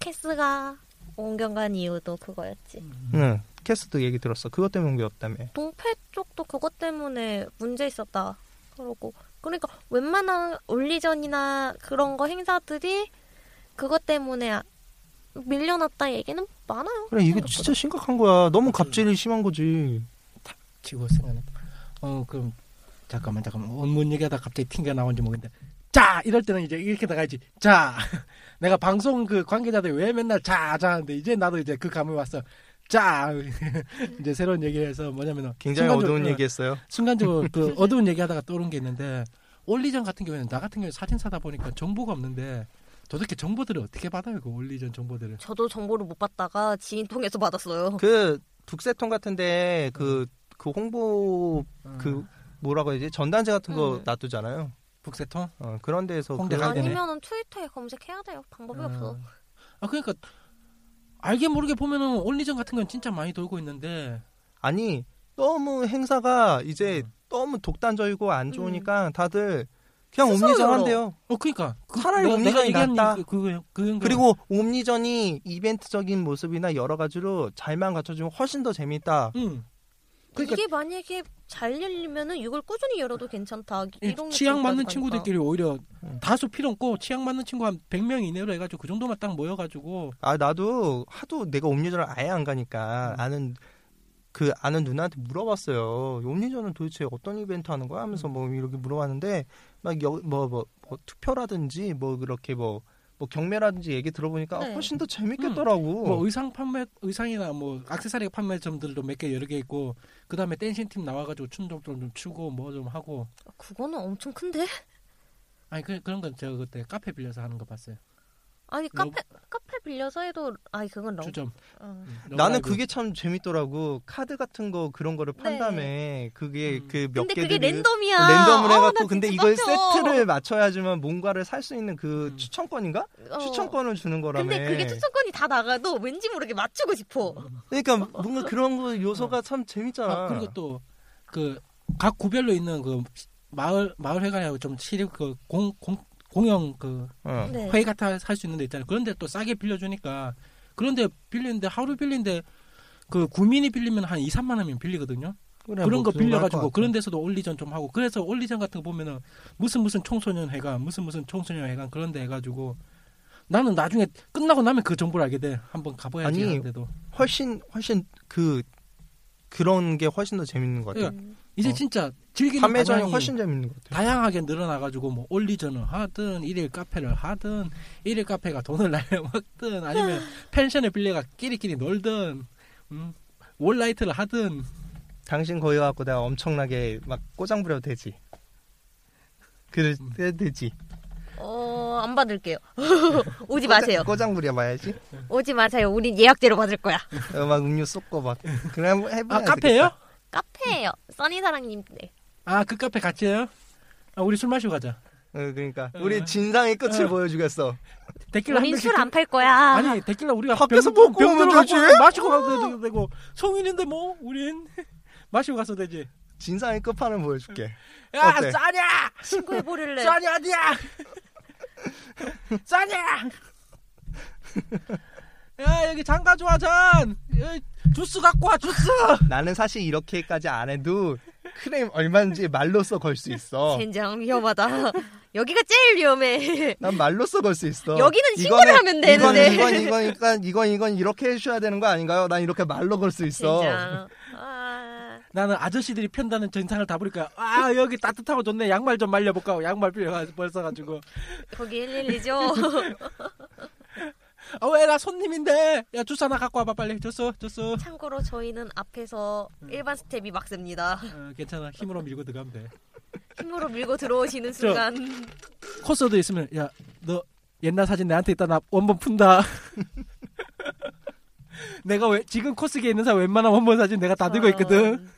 Speaker 2: 캐스가 온경 간 이유도 그거였지.
Speaker 1: 음.
Speaker 3: 응 캐스트 얘기 들었어. 그것 때문에 없다며.
Speaker 2: 동패 쪽도 그것 때문에 문제 있었다. 그러고 그러니까 웬만한 올리전이나 그런 거 행사들이 그것 때문에 아- 밀려났다 얘기는 많아요.
Speaker 3: 그래 이거
Speaker 2: 생각보다.
Speaker 3: 진짜 심각한 거야. 너무 갑질이 심한 거지.
Speaker 1: 치고 생각났다. 어 그럼 잠깐만 잠깐만 뭔 얘기하다 갑자기 튕겨 나온지 모르겠는데 자 이럴 때는 이제 이렇게 나가야지 자 내가 방송 그 관계자들 왜 맨날 자자 하는데 이제 나도 이제 그 감이 왔어 자 이제 새로운 얘기해서 뭐냐면은
Speaker 3: 굉장히 어두운
Speaker 1: 어,
Speaker 3: 얘기했어요.
Speaker 1: 순간적으로 그 어두운 얘기하다가 떠오른 게 있는데 올리전 같은 경우에는 나 같은 경우에 사진 사다 보니까 정보가 없는데 도대체 정보들을 어떻게 받아요 그 올리전 정보들을
Speaker 2: 저도 정보를 못 받다가 지인 통해서 받았어요.
Speaker 3: 그 북새통 같은데 그그 홍보 그 뭐라고 해야지 전단지 같은 거
Speaker 2: 음.
Speaker 3: 놔두잖아요.
Speaker 1: 북새통
Speaker 3: 어, 그런 데서
Speaker 1: 홍대.
Speaker 2: 아니면은 트위터에 검색해야 돼요. 방법이 없어.
Speaker 1: 아 그러니까 알게 모르게 보면은 올리전 같은 건 진짜 많이 돌고 있는데
Speaker 3: 아니 너무 행사가 이제
Speaker 1: 음.
Speaker 3: 너무 독단적이고 안 좋으니까 다들 그냥 옴니전. 한대요.
Speaker 1: 어 그러니까 그,
Speaker 3: 차라리
Speaker 1: 내가-
Speaker 3: 옴니전이
Speaker 1: 내가
Speaker 3: 낫다.
Speaker 1: 그, 그, 그, 그
Speaker 3: 그리고 옴니전이 이벤트적인 모습이나 여러 가지로 잘만 갖춰주면 훨씬 더 재밌다.
Speaker 1: 응. 그러니까
Speaker 2: 이게 만약에 잘 열리면은 이걸 꾸준히 열어도 괜찮다.
Speaker 1: 이
Speaker 2: 이런
Speaker 1: 취향 맞는 친구들끼리 오히려
Speaker 3: 음.
Speaker 1: 다수 필요 없고 취향 맞는 친구 한 100명 이내로 해가지고 그 정도만 딱 모여가지고
Speaker 3: 아 나도 하도 내가 옴니전을 아예 안 가니까
Speaker 1: 음.
Speaker 3: 아는 그 아는 누나한테 물어봤어요. 옴니전은 도대체 어떤 이벤트 하는 거야? 하면서 뭐 이렇게 물어봤는데 막 뭐뭐 뭐, 뭐 투표라든지 뭐 그렇게 뭐 뭐 경매라든지 얘기 들어보니까
Speaker 2: 네.
Speaker 3: 훨씬 더 재밌겠더라고.
Speaker 1: 뭐 의상 판매 의상이나 뭐 액세서리 판매점들도 몇 개 여러 개 있고 그 다음에 댄싱 팀 나와가지고 춤좀 좀 추고 뭐 좀 하고
Speaker 2: 그거는 엄청 큰데?
Speaker 1: 아니 그, 그런 건 제가 그때 카페 빌려서 하는 거 봤어요
Speaker 2: 아니
Speaker 1: 러-
Speaker 2: 카페 카페 빌려서 해도 아니 그건 러.
Speaker 1: 주점
Speaker 2: 어.
Speaker 3: 나는
Speaker 1: 러브라이브.
Speaker 3: 그게 참 재밌더라고. 카드 같은 거 그런 거를 판
Speaker 2: 네.
Speaker 3: 다음에 그게
Speaker 1: 음.
Speaker 3: 그몇
Speaker 2: 근데
Speaker 3: 개를
Speaker 2: 그게 랜덤이야.
Speaker 3: 랜덤을
Speaker 2: 어,
Speaker 3: 해갖고
Speaker 2: 나
Speaker 3: 근데 이걸. 세트를 맞춰야지만 뭔가를 살 수 있는 그
Speaker 1: 음.
Speaker 3: 추천권인가?
Speaker 2: 어.
Speaker 3: 추천권을 주는 거라며.
Speaker 2: 근데 그게 추천권이 다 나가도 왠지 모르게 맞추고 싶어.
Speaker 3: 그러니까 뭔가 그런 거 요소가 참 재밌잖아.
Speaker 1: 아, 그리고 또 그 각 구별로 있는 그 마을 마을 회관이라고 좀 시립 그공 공, 공영 그
Speaker 3: 어.
Speaker 2: 네.
Speaker 1: 회의 같아 할 수 있는 데 있잖아요. 그런데 또 싸게 빌려주니까 그런데 빌리는데 하루 빌리는데 그 구민이 빌리면 한 2, 3만 원이면 빌리거든요.
Speaker 3: 그래,
Speaker 1: 그런
Speaker 3: 뭐
Speaker 1: 거 빌려가지고. 그런 데서도 올리전 좀 하고 그래서 올리전 같은 거 보면은 무슨 무슨 청소년 회관 무슨 무슨 청소년 회관 그런 데 해가지고 나는 나중에 끝나고 나면 그 정보를 알게 돼. 한번 가봐야지
Speaker 3: 아니,
Speaker 1: 하는데도
Speaker 3: 훨씬 훨씬 그 그런 게 훨씬 더 재밌는 것 같아.
Speaker 2: 음.
Speaker 1: 이제
Speaker 3: 어.
Speaker 1: 진짜 즐기는
Speaker 3: 판매장이 훨씬 재밌는 것 같아.
Speaker 1: 다양하게 늘어나가지고 뭐 올리전을 하든 일일 카페를 하든 일일 카페가 돈을 날려먹든 아니면 펜션을 빌려가 끼리끼리 놀든 음, 월라이트를 하든
Speaker 3: 당신 거기 갖고 내가 엄청나게 막 꼬장 부려도 되지. 그래
Speaker 1: 음.
Speaker 3: 되지.
Speaker 2: 어, 안 받을게요. 오지 마세요.
Speaker 3: 꼬장 부려 봐야지.
Speaker 2: 오지 마세요. 우린 예약제로 받을 거야.
Speaker 3: 어, 막 음료 쏟고 막. 그래 한번 해봐야
Speaker 1: 아 카페예요?
Speaker 2: 카페예요. 써니사랑님 네.
Speaker 1: 아 그 카페 같이 해요? 아 우리 술 마시고 가자
Speaker 3: 어, 그러니까
Speaker 1: 어.
Speaker 3: 우리 진상의 끝을
Speaker 1: 어.
Speaker 3: 보여주겠어.
Speaker 1: 데킬라 한
Speaker 2: 우린
Speaker 1: 병씩
Speaker 2: 술안 팔 거야.
Speaker 1: 아니 데킬라 우리가
Speaker 3: 밖에서
Speaker 1: 병-
Speaker 3: 먹고
Speaker 1: 병
Speaker 3: 오면 되지?
Speaker 1: 마시고 가도 되고 성인인데 뭐 우린 마시고 가서 되지
Speaker 3: 진상의 끝판을 보여줄게.
Speaker 1: 야
Speaker 3: 어때?
Speaker 1: 싸냐
Speaker 2: 신고해버릴래.
Speaker 1: 싸냐 어디야 싸냐 야 여기 장가 좋아 잔 여기 주스 갖고 와 주스
Speaker 3: 나는 사실 이렇게까지 안 해도 크림 얼마인지 말로써 걸 수 있어.
Speaker 2: 젠장 위험하다. 여기가 제일 위험해.
Speaker 3: 난 말로써 걸 수 있어.
Speaker 2: 여기는 신고를
Speaker 3: 이거는-
Speaker 2: 하면 되는데.
Speaker 3: 이건 이건 이건 이건 이건 이렇게 해주셔야 되는 거 아닌가요? 난 이렇게 말로 걸 수 있어.
Speaker 2: 젠장. 아,
Speaker 1: 나는 아저씨들이 편다는 정상을 다 부릴까 아 여기 따뜻하고 좋네 양말 좀 말려볼까 하고 양말 빌려 벌써 가지고
Speaker 2: 거기 112죠.
Speaker 1: 아 왜 나 손님인데? 야 주스 하나 갖고 와봐 빨리. 주스 주스.
Speaker 2: 참고로 저희는 앞에서 일반 스텝이 막습니다.
Speaker 1: 어, 괜찮아. 힘으로 밀고 들어가면 돼.
Speaker 2: 힘으로 밀고 들어오시는 순간.
Speaker 1: 코스도 있으면 야 너 옛날 사진 내한테 있다 나 원본 푼다. 내가 왜 지금 코스기에 있는 사람 웬만한 원본 사진 내가 다 들고
Speaker 2: 어.
Speaker 1: 있거든.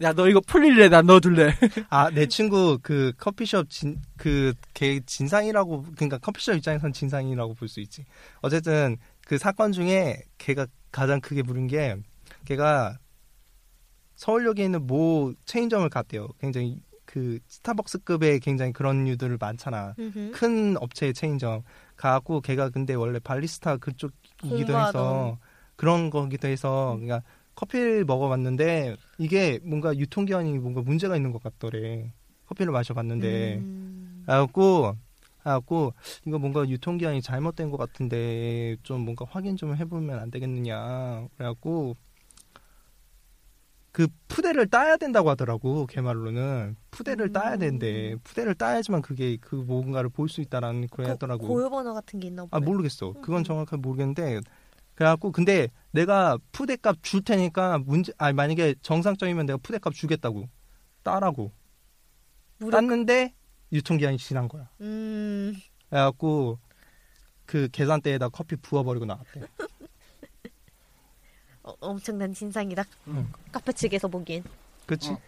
Speaker 1: 야 너 이거 풀릴래? 나 넣어줄래?
Speaker 3: 아, 내 친구 그 커피숍 진, 그, 걔 진상이라고, 그러니까 커피숍 입장에선 진상이라고 볼 수 있지. 어쨌든 그 사건 중에 걔가 가장 크게 부른 게, 걔가 서울역에 있는 모 체인점을 갔대요. 굉장히 그 스타벅스급의 굉장히 그런 류들을 많잖아.
Speaker 2: 음흠.
Speaker 3: 큰 업체의 체인점 가갖고 걔가 근데 원래 발리스타 그쪽이기도 해서
Speaker 2: 공부하던.
Speaker 3: 그런 거기도 해서 그러니까 커피를 먹어봤는데 이게 뭔가 유통기한이 뭔가 문제가 있는 것 같더래 커피를 마셔봤는데
Speaker 2: 음.
Speaker 3: 그래갖고 그래갖고 이거 뭔가 유통기한이 잘못된 것 같은데 좀 뭔가 확인 좀 해보면 안 되겠느냐 그래갖고 그 푸대를 따야 된다고 하더라고 걔 말로는 푸대를
Speaker 2: 음.
Speaker 3: 따야 된대 푸대를 따야지만 그게 그 뭔가를 볼 수 있다라는 그래
Speaker 2: 고-
Speaker 3: 하더라고
Speaker 2: 고유 번호 같은 게 있나 보네.
Speaker 3: 아 모르겠어. 그건
Speaker 2: 음.
Speaker 3: 정확하게 모르겠는데 그래갖고 근데 내가 푸대값 줄 테니까 문제 아 만약에 정상적이면 내가 푸대값 주겠다고 따라고
Speaker 2: 무료-
Speaker 3: 땄는데 유통기한이 지난 거야.
Speaker 2: 음.
Speaker 3: 그래갖고 그 계산대에다 커피 부어버리고 나왔대.
Speaker 2: 어, 엄청난 진상이다.
Speaker 1: 응.
Speaker 2: 카페 측에서 보기엔.
Speaker 3: 그치?
Speaker 1: 어.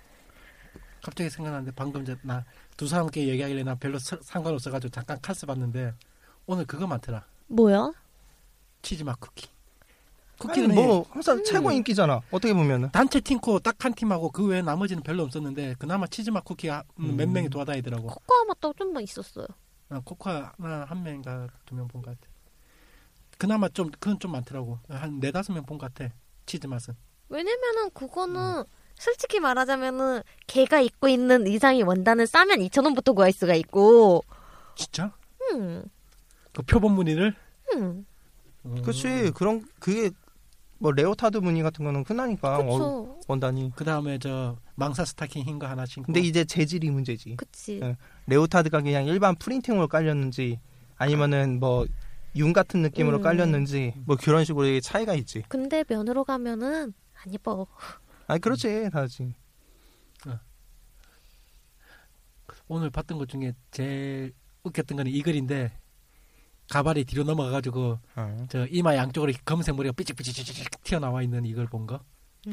Speaker 1: 갑자기 생각났는데 방금 나두 사람께 얘기하길래 나 별로 사- 상관없어가지고 잠깐 카스 봤는데 오늘 그거 많더라.
Speaker 2: 뭐야?
Speaker 1: 치즈맛 쿠키.
Speaker 3: 쿠키는 뭐 항상
Speaker 1: 음.
Speaker 3: 최고 인기잖아. 어떻게 보면은.
Speaker 1: 단체 팀코 딱 한 팀하고 그 외에 나머지는 별로 없었는데 그나마 치즈맛 쿠키가 음, 몇
Speaker 3: 음.
Speaker 1: 명이 도와다니더라고.
Speaker 2: 코코아 맛도 좀만 있었어요.
Speaker 1: 어, 코코아 한 명인가 두 명 본 것 같아. 그나마 좀 그건 좀 많더라고. 한 네 다섯 명 본 것 같아. 치즈 맛은.
Speaker 2: 왜냐면은 그거는 솔직히 말하자면은 걔가 입고 있는 의상이 원단은 싸면 2,000원부터 구할 수가 있고.
Speaker 1: 진짜?
Speaker 2: 음.
Speaker 1: 그 표본 무늬를?
Speaker 2: 음.
Speaker 1: 음.
Speaker 3: 그치. 그런 그게 뭐 레오타드 무늬 같은 거는 흔하니까 어,
Speaker 2: 그쵸.
Speaker 3: 원 단이.
Speaker 1: 그 다음에 저 망사 스타킹 흰 거 하나 신고.
Speaker 3: 근데 이제 재질이 문제지.
Speaker 2: 그치.
Speaker 3: 네. 레오타드가 그냥 일반 프린팅으로 깔렸는지 아니면은 뭐 윤 같은 느낌으로
Speaker 2: 음.
Speaker 3: 깔렸는지 뭐 그런 식으로 이게 차이가 있지.
Speaker 2: 근데 면으로 가면은 안 예뻐.
Speaker 3: 아니 그렇지 다지.
Speaker 1: 오늘 봤던 것 중에 제일 웃겼던 거는 이 글인데 가발이 뒤로 넘어가가지고 저 이마 양쪽으로 검은색 머리가 삐직삐직 튀어나와 있는 이걸 본 거.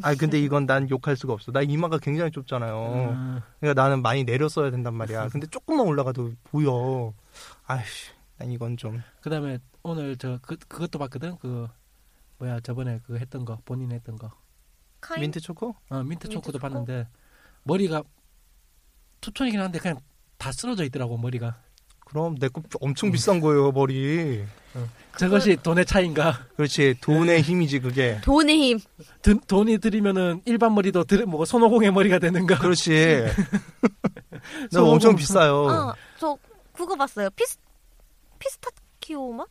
Speaker 3: 아니 근데 이건 난 욕할 수가 없어. 나 이마가 굉장히 좁잖아요.
Speaker 1: 음.
Speaker 3: 그러니까 나는 많이 내렸어야 된단 말이야. 근데 조금만 올라가도 보여. 아이씨, 난 이건 좀.
Speaker 1: 그다음에 오늘 저 그, 그것도 봤거든. 그 뭐야 저번에 그 했던 거 본인 했던 거.
Speaker 2: 카인?
Speaker 3: 민트 초코?
Speaker 1: 어, 민트
Speaker 2: 민트
Speaker 1: 초코도
Speaker 2: 초코?
Speaker 1: 봤는데 머리가 투톤이긴 한데 그냥 다 쓰러져 있더라고 머리가.
Speaker 3: 그럼 내 거 엄청 비싼 거예요 머리.
Speaker 1: 저것이 돈의 차이인가?
Speaker 3: 그렇지 돈의 힘이지 그게.
Speaker 2: 돈의 힘.
Speaker 1: 드- 돈이 들이면은 일반 머리도 들, 뭐 손오공의 머리가 되는가?
Speaker 3: 그렇지. 나. 엄청 비싸요.
Speaker 2: 아, 저 그거 봤어요. 피스 피스타키오 맛?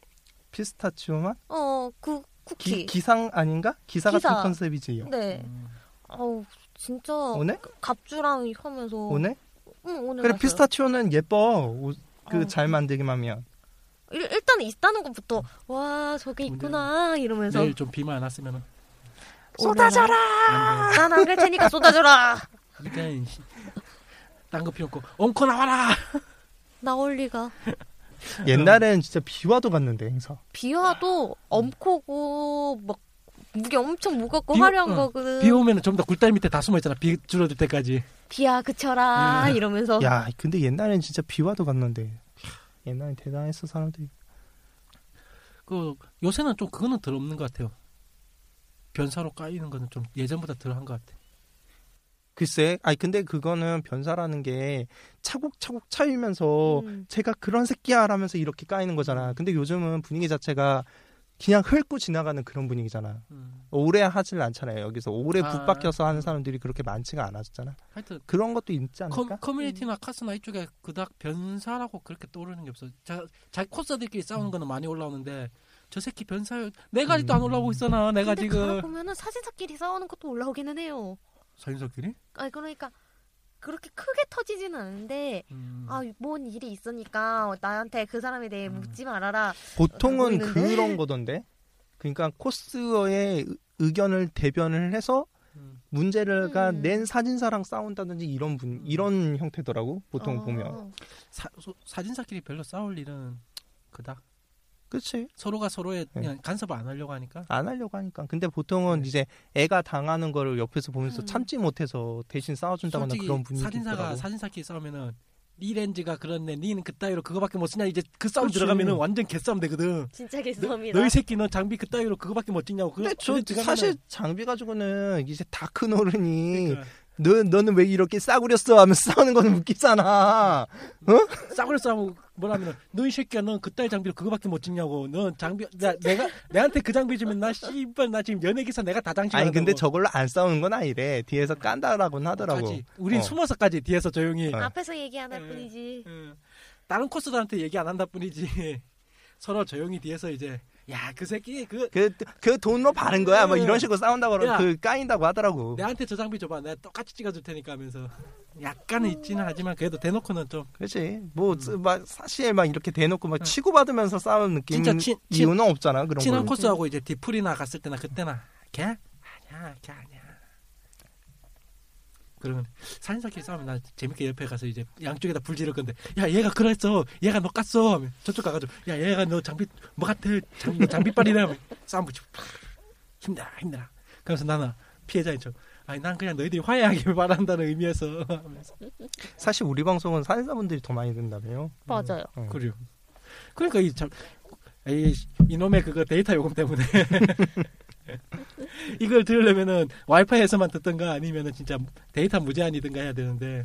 Speaker 3: 피스타치오 맛?
Speaker 2: 어, 그 쿠키.
Speaker 3: 기, 기상 아닌가? 기사,
Speaker 2: 기사.
Speaker 3: 같은 컨셉이지.
Speaker 2: 네.
Speaker 1: 음.
Speaker 2: 아우, 진짜
Speaker 3: 오늘?
Speaker 2: 갑주랑 하면서
Speaker 3: 오늘?
Speaker 2: 응, 오늘
Speaker 3: 그래
Speaker 2: 봤어요.
Speaker 3: 피스타치오는 예뻐. 옷, 그
Speaker 2: 어.
Speaker 3: 잘 만들기만 하면.
Speaker 2: 일, 일단 있다는 것부터 와 저게 있구나 이러면서
Speaker 1: 내일 좀 비만 안 왔으면은
Speaker 2: 쏟아져라
Speaker 1: 안 돼.
Speaker 2: 난안 갈 테니까 쏟아져라
Speaker 1: 딴거 필요 없고 엉코 나와라.
Speaker 2: 나올 리가
Speaker 3: 옛날엔 진짜 비와도 갔는데 행사.
Speaker 2: 비와도 엄코고 막 무게 엄청 무겁고
Speaker 1: 비-
Speaker 2: 화려한
Speaker 1: 어,
Speaker 2: 거거든
Speaker 1: 비 오면은 좀더 굴다리 밑에 다 숨어 있잖아. 비 줄어들 때까지.
Speaker 2: 비야 그쳐라
Speaker 1: 음.
Speaker 2: 이러면서
Speaker 3: 야, 근데 옛날엔 진짜 비와도 갔는데. 옛날엔 대단했어 사람들이.
Speaker 1: 그 요새는 좀 그거는 덜 없는 것 같아요. 변사로 까이는 거는 좀 예전보다 덜 한 것 같아.
Speaker 3: 글쎄, 아니 근데 그거는 변사라는 게 차곡차곡 차이면서
Speaker 2: 음.
Speaker 3: 제가 그런 새끼야라면서 이렇게 까이는 거잖아. 근데 요즘은 분위기 자체가 그냥 훑고 지나가는 그런 분위기잖아.
Speaker 1: 음.
Speaker 3: 오래 하질 않잖아요. 여기서 오래
Speaker 1: 아.
Speaker 3: 붙박혀서 하는 사람들이 그렇게 많지가 않았잖아.
Speaker 1: 하여튼
Speaker 3: 그런 것도 있지
Speaker 1: 커,
Speaker 3: 않을까?
Speaker 1: 커 뮤니티나 카스나 이쪽에 그닥 변사라고 그렇게 떠오르는 게 없어. 자, 자기 코스들끼리 싸우는 거는 많이 올라오는데 저 새끼 변사 내가 아직도 안
Speaker 3: 음.
Speaker 1: 올라오고 있어 나 내가
Speaker 2: 근데
Speaker 1: 지금
Speaker 2: 그러보면은 사진사끼리 싸우는 것도 올라오기는 해요
Speaker 1: 사인석끼리?
Speaker 2: 아니 그러니까 그렇게 크게 터지지는 않은데
Speaker 1: 음.
Speaker 2: 아뭔 일이 있으니까 나한테 그 사람에 대해
Speaker 1: 음.
Speaker 2: 묻지 말아라
Speaker 3: 보통은. 그런 거던데. 그러니까 코스의 의- 의견을 대변을 해서
Speaker 1: 음.
Speaker 3: 문제가
Speaker 2: 음.
Speaker 3: 낸 사진사랑 싸운다든지 이런 분 이런 형태더라고 보통
Speaker 2: 어.
Speaker 3: 보면
Speaker 1: 사, 소- 사진사끼리 별로 싸울 일은 그닥
Speaker 3: 그치
Speaker 1: 서로가 서로의
Speaker 3: 네.
Speaker 1: 그냥 간섭을 안 하려고 하니까.
Speaker 3: 안 하려고 하니까 근데 보통은
Speaker 1: 네.
Speaker 3: 이제 애가 당하는 거를 옆에서 보면서
Speaker 2: 음.
Speaker 3: 참지 못해서 대신 싸워준다거나
Speaker 1: 솔직히
Speaker 3: 그런 분위기
Speaker 1: 사진사가
Speaker 3: 있더라고
Speaker 1: 사진사끼리 싸우면은 니 렌즈가 그렇네 니는 그따위로 그거밖에 못 쓰냐 이제 그 싸움
Speaker 3: 그렇지.
Speaker 1: 들어가면은 완전 개싸움 되거든
Speaker 2: 진짜 개썸이다.
Speaker 1: 너희 새끼 너 장비 그따위로 그거밖에 못 찍냐고 그-
Speaker 3: 근데 저
Speaker 1: 그래 들어가면은
Speaker 3: 사실 장비 가지고는 이제 다 큰 어른이
Speaker 1: 그러니까
Speaker 3: 너 너는 왜 이렇게 싸구렸어 하면서 싸우는 거는 웃기잖아
Speaker 1: 싸구려 싸움 뭐라면은 너희 새끼야 넌 그따위 장비로 그거밖에 못 찍냐고 넌 장비 나, 내가 내한테 그 장비 주면 나 씨발 나 지금 연예 기사 내가 다 장식하고
Speaker 3: 아니 근데 저걸로 안 싸우는 건 아니래 뒤에서 깐다라고는 하더라고
Speaker 1: 우린
Speaker 3: 어.
Speaker 1: 숨어서까지 뒤에서 조용히
Speaker 3: 어.
Speaker 2: 앞에서 얘기 안할
Speaker 1: 네.
Speaker 2: 뿐이지.
Speaker 1: 응. 다른 코스들한테 얘기 안 한다 뿐이지 서로 조용히 뒤에서 이제 야 그 새끼 그
Speaker 3: 그, 그 돈으로 바른 거야. 뭐
Speaker 1: 응.
Speaker 3: 이런 식으로 싸운다고
Speaker 1: 야.
Speaker 3: 그러면 그 까인다고 하더라고.
Speaker 1: 내한테 저 장비 줘봐 내가 똑같이 찍어줄 테니까 하면서 약간은 있지는 하지만 그래도 대놓고는 좀
Speaker 3: 그렇지. 뭐,
Speaker 1: 음.
Speaker 3: 사실 막 이렇게 대놓고 막
Speaker 1: 응.
Speaker 3: 치고 받으면서 싸우는 느낌
Speaker 1: 진짜 친- 친-
Speaker 3: 이유는 없잖아. 그런
Speaker 1: 친한
Speaker 3: 거.
Speaker 1: 코스하고 이제 디프리나 갔을 때나 그때나 걔 아니야 걔 아니야 그러면 사진사끼리 싸우면 나 재밌게 옆에 가서 이제 양쪽에다 불 지를 건데 야 얘가 그랬어. 얘가 너 깠어. 하면 저쪽 가가지고 야 얘가 너 장비 뭐 같아? 장비 장비빨이네. 하면 싸움 붙이고. 힘들어 힘들어. 그래서 나는 피해자인 척. 아니 난 그냥 너희들이 화해하길 바란다는 의미에서. 하면서.
Speaker 3: 사실 우리 방송은 사진사분들이 더 많이 듣는다며요.
Speaker 2: 맞아요.
Speaker 3: 어.
Speaker 1: 그래요. 그러니까 이 참, 이 이놈의 그거 데이터 요금 때문에 이걸 들으려면은 와이파이에서만 듣던가 아니면은 진짜 데이터 무제한이든가 해야 되는데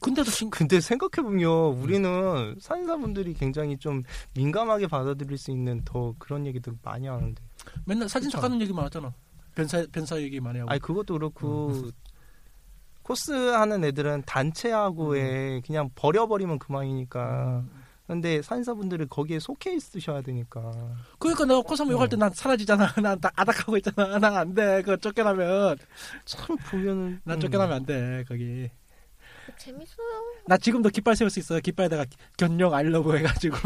Speaker 1: 근데도 신
Speaker 3: 근데 생각해보면 우리는 사진사분들이 굉장히 좀 민감하게 받아들일 수 있는 더 그런 얘기들 많이 하는데.
Speaker 1: 맨날 사진사
Speaker 3: 그쵸.
Speaker 1: 가는 얘기만 하잖아 변사 변사 얘기 많이 하고
Speaker 3: 아니, 그것도 그렇고.
Speaker 1: 음.
Speaker 3: 코스 하는 애들은 단체하고에 그냥 버려버리면 그만이니까.
Speaker 1: 음.
Speaker 3: 근데 사진사분들은 거기에 속해 있으셔야 되니까.
Speaker 1: 그러니까 내가 코삼 욕할
Speaker 3: 어.
Speaker 1: 때난 사라지잖아 난 다 아닥하고 있잖아 난 안 돼 그거 쫓겨나면
Speaker 3: 참 보면은.
Speaker 1: 난
Speaker 3: 음.
Speaker 1: 쫓겨나면 안 돼 거기
Speaker 2: 재밌어요.
Speaker 1: 나 지금도 깃발 세울 수 있어 깃발에다가 견령 알러브 해가지고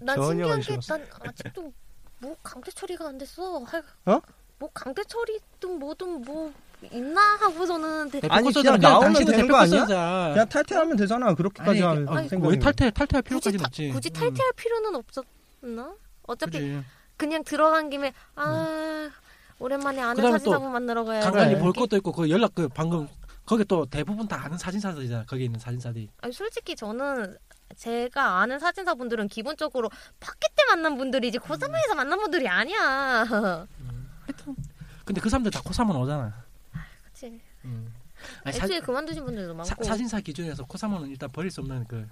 Speaker 2: 난 신기한
Speaker 3: 관심
Speaker 2: 게
Speaker 3: 없어.
Speaker 2: 난 아직도 뭐 강제 처리가 안 됐어. 할-
Speaker 3: 어?
Speaker 2: 뭐 강제 처리든 뭐든 뭐 있나 하고서는 되-
Speaker 3: 아니. 그냥 나오면 되는
Speaker 1: 대표
Speaker 3: 거 아니야? 그냥 탈퇴하면 되잖아. 그렇게까지
Speaker 1: 아니,
Speaker 3: 하는
Speaker 1: 아니,
Speaker 3: 생각이.
Speaker 1: 왜 탈퇴 탈퇴할 필요까지는
Speaker 2: 타-
Speaker 1: 없지.
Speaker 2: 굳이
Speaker 1: 음.
Speaker 2: 탈퇴할 필요는 없었나? 어차피. 그냥 들어간 김에 아 오랜만에 아는 사진사분 만나러 가야지.
Speaker 1: 간간히
Speaker 3: 그래.
Speaker 1: 볼 것도 있고 그 연락 그 방금 거기 또 대부분 다 아는 사진사들이잖아. 거기 있는 사진사들이.
Speaker 2: 아니, 솔직히 저는 제가 아는 사진사분들은 기본적으로 파켓 때 만난 분들이지 고3에서 만난 분들이 아니야.
Speaker 1: 하여튼 근데 그 사람들 다 코사몬 오잖아.
Speaker 2: 그치.
Speaker 1: 음. 아니, 사,
Speaker 2: 애초에 그만두신 분들도
Speaker 1: 사,
Speaker 2: 많고.
Speaker 1: 사 진사 기준에서 코사몬은 일단 버릴 수 없는 그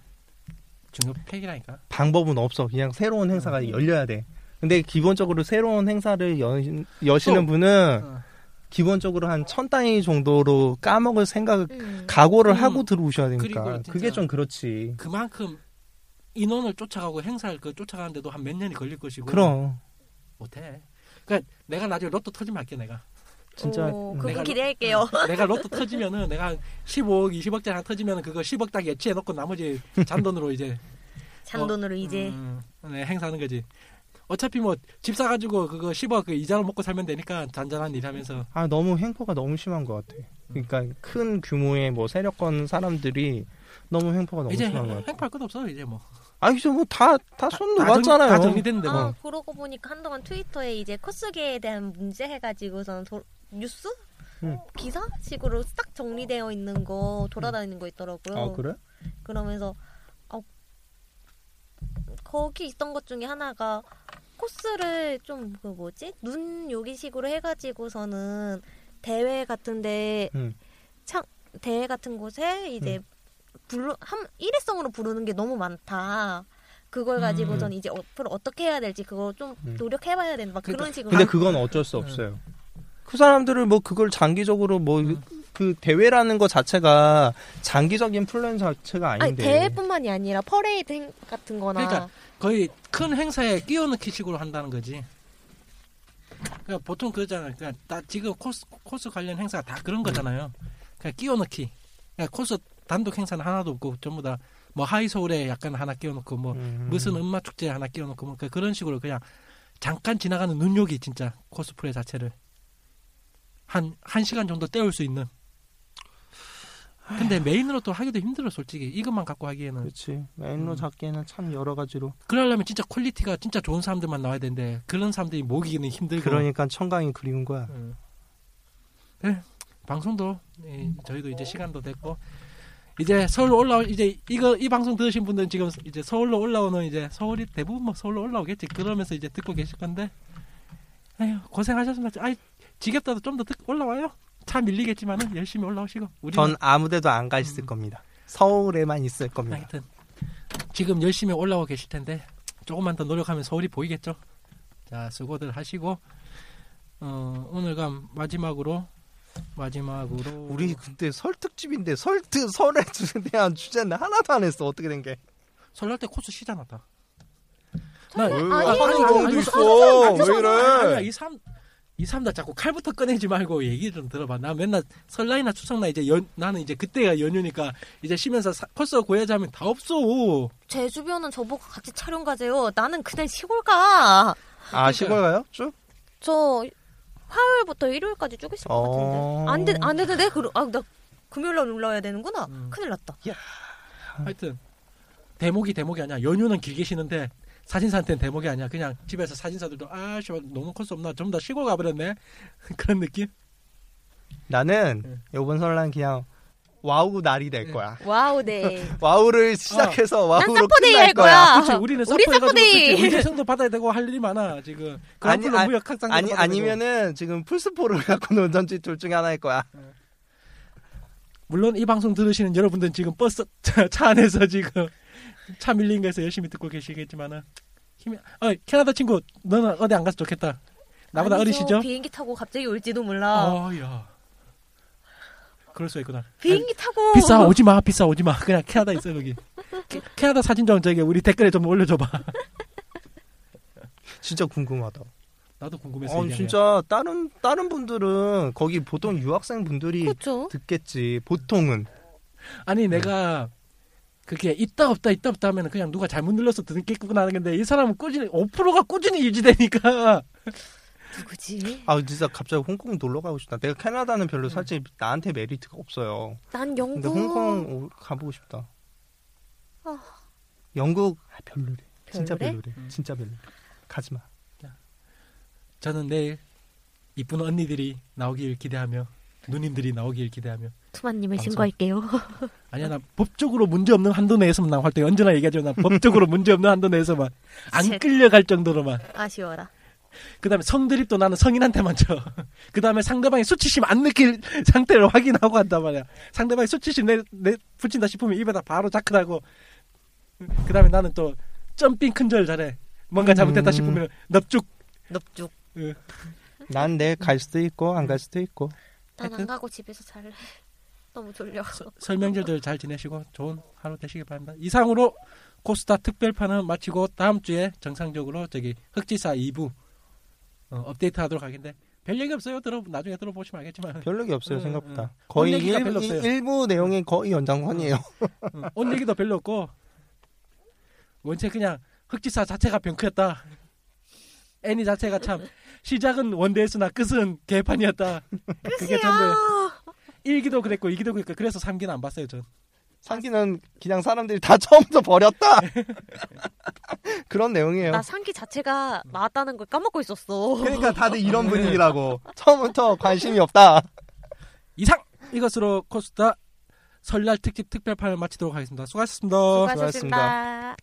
Speaker 1: 중요 팩이라니까.
Speaker 3: 방법은 없어. 그냥 새로운 행사가
Speaker 1: 음.
Speaker 3: 열려야 돼. 근데 기본적으로 새로운 행사를 여, 여시는
Speaker 1: 또.
Speaker 3: 분은
Speaker 1: 어.
Speaker 3: 기본적으로 한 천 단위 정도로 까먹을 생각을
Speaker 2: 음.
Speaker 3: 각오를
Speaker 1: 음.
Speaker 3: 하고 들어오셔야 되니까 그게 좀 그렇지.
Speaker 1: 그만큼 인원을 쫓아가고 행사를 그 쫓아가는데도 한 몇 년이 걸릴 것이고.
Speaker 3: 그럼
Speaker 1: 못해. 그러니까 내가 나중에 로또 터지면 할게 내가.
Speaker 3: 진짜
Speaker 2: 오,
Speaker 3: 음.
Speaker 2: 그거
Speaker 1: 내가
Speaker 2: 기대할게요.
Speaker 1: 내가 로또 터지면은 내가 한 15억, 20억짜리 하나 터지면은 그거 10억 딱 예치해 놓고 나머지 잔돈으로 이제
Speaker 2: 잔돈으로 이제
Speaker 1: 음, 네, 행사하는 거지. 어차피 뭐 집 사가지고 그거 10억 그 이자로 먹고 살면 되니까 잔잔한 일 하면서
Speaker 3: 아 너무 횡포가 너무 심한 것 같아. 그러니까 큰 규모의 뭐 세력권 사람들이 너무 횡포가 너무
Speaker 1: 이제
Speaker 3: 심한 것 같아.
Speaker 1: 행팔 것 없어 이제 뭐.
Speaker 3: 아 이제 뭐다다
Speaker 1: 손다
Speaker 3: 놓았잖아요.
Speaker 1: 정- 다 정리됐는데 뭐.
Speaker 2: 아 그러고 보니까 한동안 트위터에 이제 코스계에 대한 문제 해가지고선 도- 뉴스
Speaker 3: 음.
Speaker 2: 기사식으로 딱 정리되어 있는 거 돌아다니는 거 있더라고요.
Speaker 3: 아 그래?
Speaker 2: 그러면서 어, 거기 있던 것 중에 하나가 코스를 좀 그 뭐지 눈 요기식으로 해가지고서는 대회 같은데
Speaker 3: 음.
Speaker 2: 창 대회 같은 곳에 이제
Speaker 3: 음.
Speaker 2: 불러 한 일회성으로 부르는 게 너무 많다. 그걸 가지고선 이제 앞으로 어떻게 해야 될지 그거 좀
Speaker 3: 음.
Speaker 2: 노력해봐야 된다. 막
Speaker 1: 그러니까
Speaker 2: 그런 식으로.
Speaker 3: 근데 그건 어쩔 수 없어요. 그 사람들은 뭐 그걸 장기적으로 뭐 그 대회라는 것 자체가 장기적인 플랜 자체가
Speaker 2: 아니
Speaker 3: 아닌데.
Speaker 2: 대회뿐만이 아니라 퍼레이드 행- 같은 거나
Speaker 1: 그러니까 거의 큰 행사에 끼워넣기 식으로 한다는 거지. 그러니까 보통 그러잖아요. 그러니까 나 지금 코스 코스 관련 행사가 다 그런 거잖아요. 그냥 끼워넣기. 그러니까 코스 단독 행사는 하나도 없고 전부 다 뭐 하이 서울에 약간 하나 끼워놓고 뭐
Speaker 3: 음.
Speaker 1: 무슨 음악 축제 하나 끼워놓고 뭐 그런 식으로 그냥 잠깐 지나가는 눈요기 진짜 코스프레 자체를 한한 시간 정도 때울 수 있는 근데 메인으로 또 하기도 힘들어 솔직히 이것만 갖고 하기에는
Speaker 3: 그렇지. 메인으로
Speaker 1: 음.
Speaker 3: 잡기에는 참 여러 가지로.
Speaker 1: 그러려면 진짜 퀄리티가 진짜 좋은 사람들만 나와야 되는데 그런 사람들이 모이기는 힘들고
Speaker 3: 그러니까 청강이 그리운 거야.
Speaker 1: 음. 네, 방송도 예, 저희도 이제 시간도 됐고 이제 서울로 올라올 이제 이거 이 방송 들으신 분들은 지금 이제 서울로 올라오는 이제 서울이 대부분 뭐 서울로 올라오겠지 그러면서 이제 듣고 계실 건데 아유 고생하셨습니다. 아이 지겹다도 좀 더 올라와요. 차 밀리겠지만은 열심히 올라오시고 우리
Speaker 3: 전 아무데도 안 가 있을
Speaker 1: 음.
Speaker 3: 겁니다. 서울에만 있을 겁니다.
Speaker 1: 하여튼 지금 열심히 올라오고 계실 텐데 조금만 더 노력하면 서울이 보이겠죠. 자 수고들 하시고 어, 오늘 감 마지막으로 마지막으로
Speaker 3: 우리 근데 설 특집인데 설특 설에 대한 주제는 하나도 안 했어. 어떻게 된 게?
Speaker 1: 설날 때 코스 쉬잖아 다.
Speaker 2: 나-
Speaker 3: 왜,
Speaker 2: 아니,
Speaker 3: 아니,
Speaker 2: 아니,
Speaker 3: 경우도
Speaker 2: 아니,
Speaker 3: 있어.
Speaker 2: 아니,
Speaker 3: 왜
Speaker 1: 아니야
Speaker 3: 이래?
Speaker 1: 이삼 이삼 다 자꾸 칼부터 꺼내지 말고 얘기 좀 들어봐. 나 맨날 설날이나 추석날 이제 연, 나는 이제 그때가 연휴니까 이제 쉬면서 사, 코스 구해자 하면 다 없어.
Speaker 2: 제 주변은 저보고 같이 촬영 가재요. 나는 그냥 시골 가.
Speaker 3: 아 시골 가요? 쭉?
Speaker 2: 저 화요일부터 일요일까지 쭉 있을 것
Speaker 3: 어.
Speaker 2: 같은데. 안 돼, 안 되는데? 그, 아, 나 금요일 날 올라와야 되는구나.
Speaker 1: 음.
Speaker 2: 큰일 났다.
Speaker 1: 하여튼 대목이 대목이 아니야. 연휴는 길게 쉬는데 사진사한테는 대목이 아니야. 그냥 집에서 사진사들도 아, 씨, 너무 코스 없나? 전부 다 시골 가버렸네. 그런 느낌?
Speaker 3: 나는
Speaker 1: 네.
Speaker 3: 요번 설날 그냥 와우 날이 될
Speaker 1: 네.
Speaker 3: 거야.
Speaker 2: 와우, 네.
Speaker 3: 와우를 시작해서 와우로
Speaker 2: 서퍼데이
Speaker 3: 끝날
Speaker 2: 할
Speaker 3: 거야.
Speaker 2: 거야.
Speaker 1: 그렇지. 우리는
Speaker 2: 우리 서퍼데이.
Speaker 1: 그렇지. 의대생도 받아야 되고 할 일이 많아 지금.
Speaker 3: 아니, 아니,
Speaker 1: 무역 학장
Speaker 3: 아니 아니면은 지금 풀스포를 갖고 놀던지 둘 중에 하나일 거야.
Speaker 1: 물론 이 방송 들으시는 여러분들은 지금 버스 차, 차 안에서 지금 차 밀린 거에서 열심히 듣고 계시겠지만은 힘이 어 캐나다 친구 너는 어디 안 가서 좋겠다. 나보다
Speaker 2: 아니죠.
Speaker 1: 어리시죠?
Speaker 2: 비행기 타고 갑자기 올지도 몰라.
Speaker 1: 어 야. 그럴 수 있구나.
Speaker 2: 비행기 타고.
Speaker 1: 아니, 비싸 오지 마 비싸 오지 마 그냥 캐나다 있어 여기. 캐, 캐나다 사진 좀 저기 우리 댓글에 좀 올려줘봐.
Speaker 3: 진짜 궁금하다.
Speaker 1: 나도 궁금해서
Speaker 3: 어. 진짜 다른 다른 분들은 거기 보통 유학생 분들이
Speaker 2: 그렇죠.
Speaker 3: 듣겠지. 보통은
Speaker 1: 아니 내가 그게 있다 없다 있다 없다 하면 그냥 누가 잘못 눌러서 듣겠구나 하는 건데 이 사람은 꾸준히 5%가 꾸준히 유지되니까
Speaker 2: 누구지?
Speaker 3: 아 진짜 갑자기 홍콩 놀러 가고 싶다. 내가 캐나다는 별로 솔직히 나한테 메리트가 없어요.
Speaker 2: 난
Speaker 3: 근데
Speaker 2: 영국.
Speaker 3: 홍콩 오- 가보고 싶다.
Speaker 2: 아.
Speaker 3: 영국 아, 별로래. 진짜
Speaker 2: 별로래?
Speaker 3: 별로래.
Speaker 1: 음.
Speaker 3: 진짜 별로. 가지 마.
Speaker 1: 저는 내일 이쁜 언니들이 나오길 기대하며 누님들이 나오길 기대하며
Speaker 2: 투마님을
Speaker 1: 방송.
Speaker 2: 신고할게요.
Speaker 1: 아니야 나 법적으로 문제 없는 한도 내에서만 나 활동 언제나 얘기하지만 나 법적으로 문제 없는 한도 내에서만 안
Speaker 2: 셋.
Speaker 1: 끌려갈 정도로만
Speaker 2: 아쉬워라.
Speaker 1: 그 다음에 성드립도 나는 성인한테만 쳐 그 다음에 상대방이 수치심 안 느낄 상태를 확인하고 한단 말이야 상대방이 수치심 내, 내 붙인다 싶으면 입에다 바로 자크하고 그 다음에 나는 또 점핑 큰절 잘해 뭔가 잘못했다
Speaker 3: 음.
Speaker 1: 싶으면 넙죽
Speaker 2: 넙죽.
Speaker 3: 난 내일 갈 수도 있고 안 갈 수도 있고.
Speaker 2: 난 안. 가고 집에서 잘래. 너무 졸려.
Speaker 1: 설명절들 잘 지내시고 좋은 하루 되시길 바랍니다. 이상으로 코스타 특별판은 마치고 다음 주에 정상적으로 저기 흑지사 2부 어, 업데이트하도록 하겠는데 별 얘기 없어요. 들어 나중에 들어보시면 알겠지만
Speaker 3: 별 얘기 없어요
Speaker 1: 응,
Speaker 3: 생각보다.
Speaker 1: 응.
Speaker 3: 거의
Speaker 1: 온 얘기가
Speaker 3: 일,
Speaker 1: 별로 없어요.
Speaker 3: 일부 내용이 거의 연장선이에요.
Speaker 1: 어, 온 얘기도 별로 없고 원체 그냥 흑지사 자체가 병크였다. 애니 자체가 참 시작은 원대했으나 끝은 개판이었다. 그게 전부 1기도 그랬고 2기도 그랬고 그래서 3기는 안 봤어요 전.
Speaker 3: 상기는 그냥 사람들이 다 처음부터 버렸다. 그런 내용이에요.
Speaker 2: 나 상기 자체가 나왔다는 걸 까먹고 있었어.
Speaker 3: 그러니까 다들 이런 분위기라고. 처음부터 관심이 없다.
Speaker 1: 이상 이것으로 코스타 설날 특집 특별판을 마치도록 하겠습니다. 수고하셨습니다.
Speaker 2: 수고하셨습니다.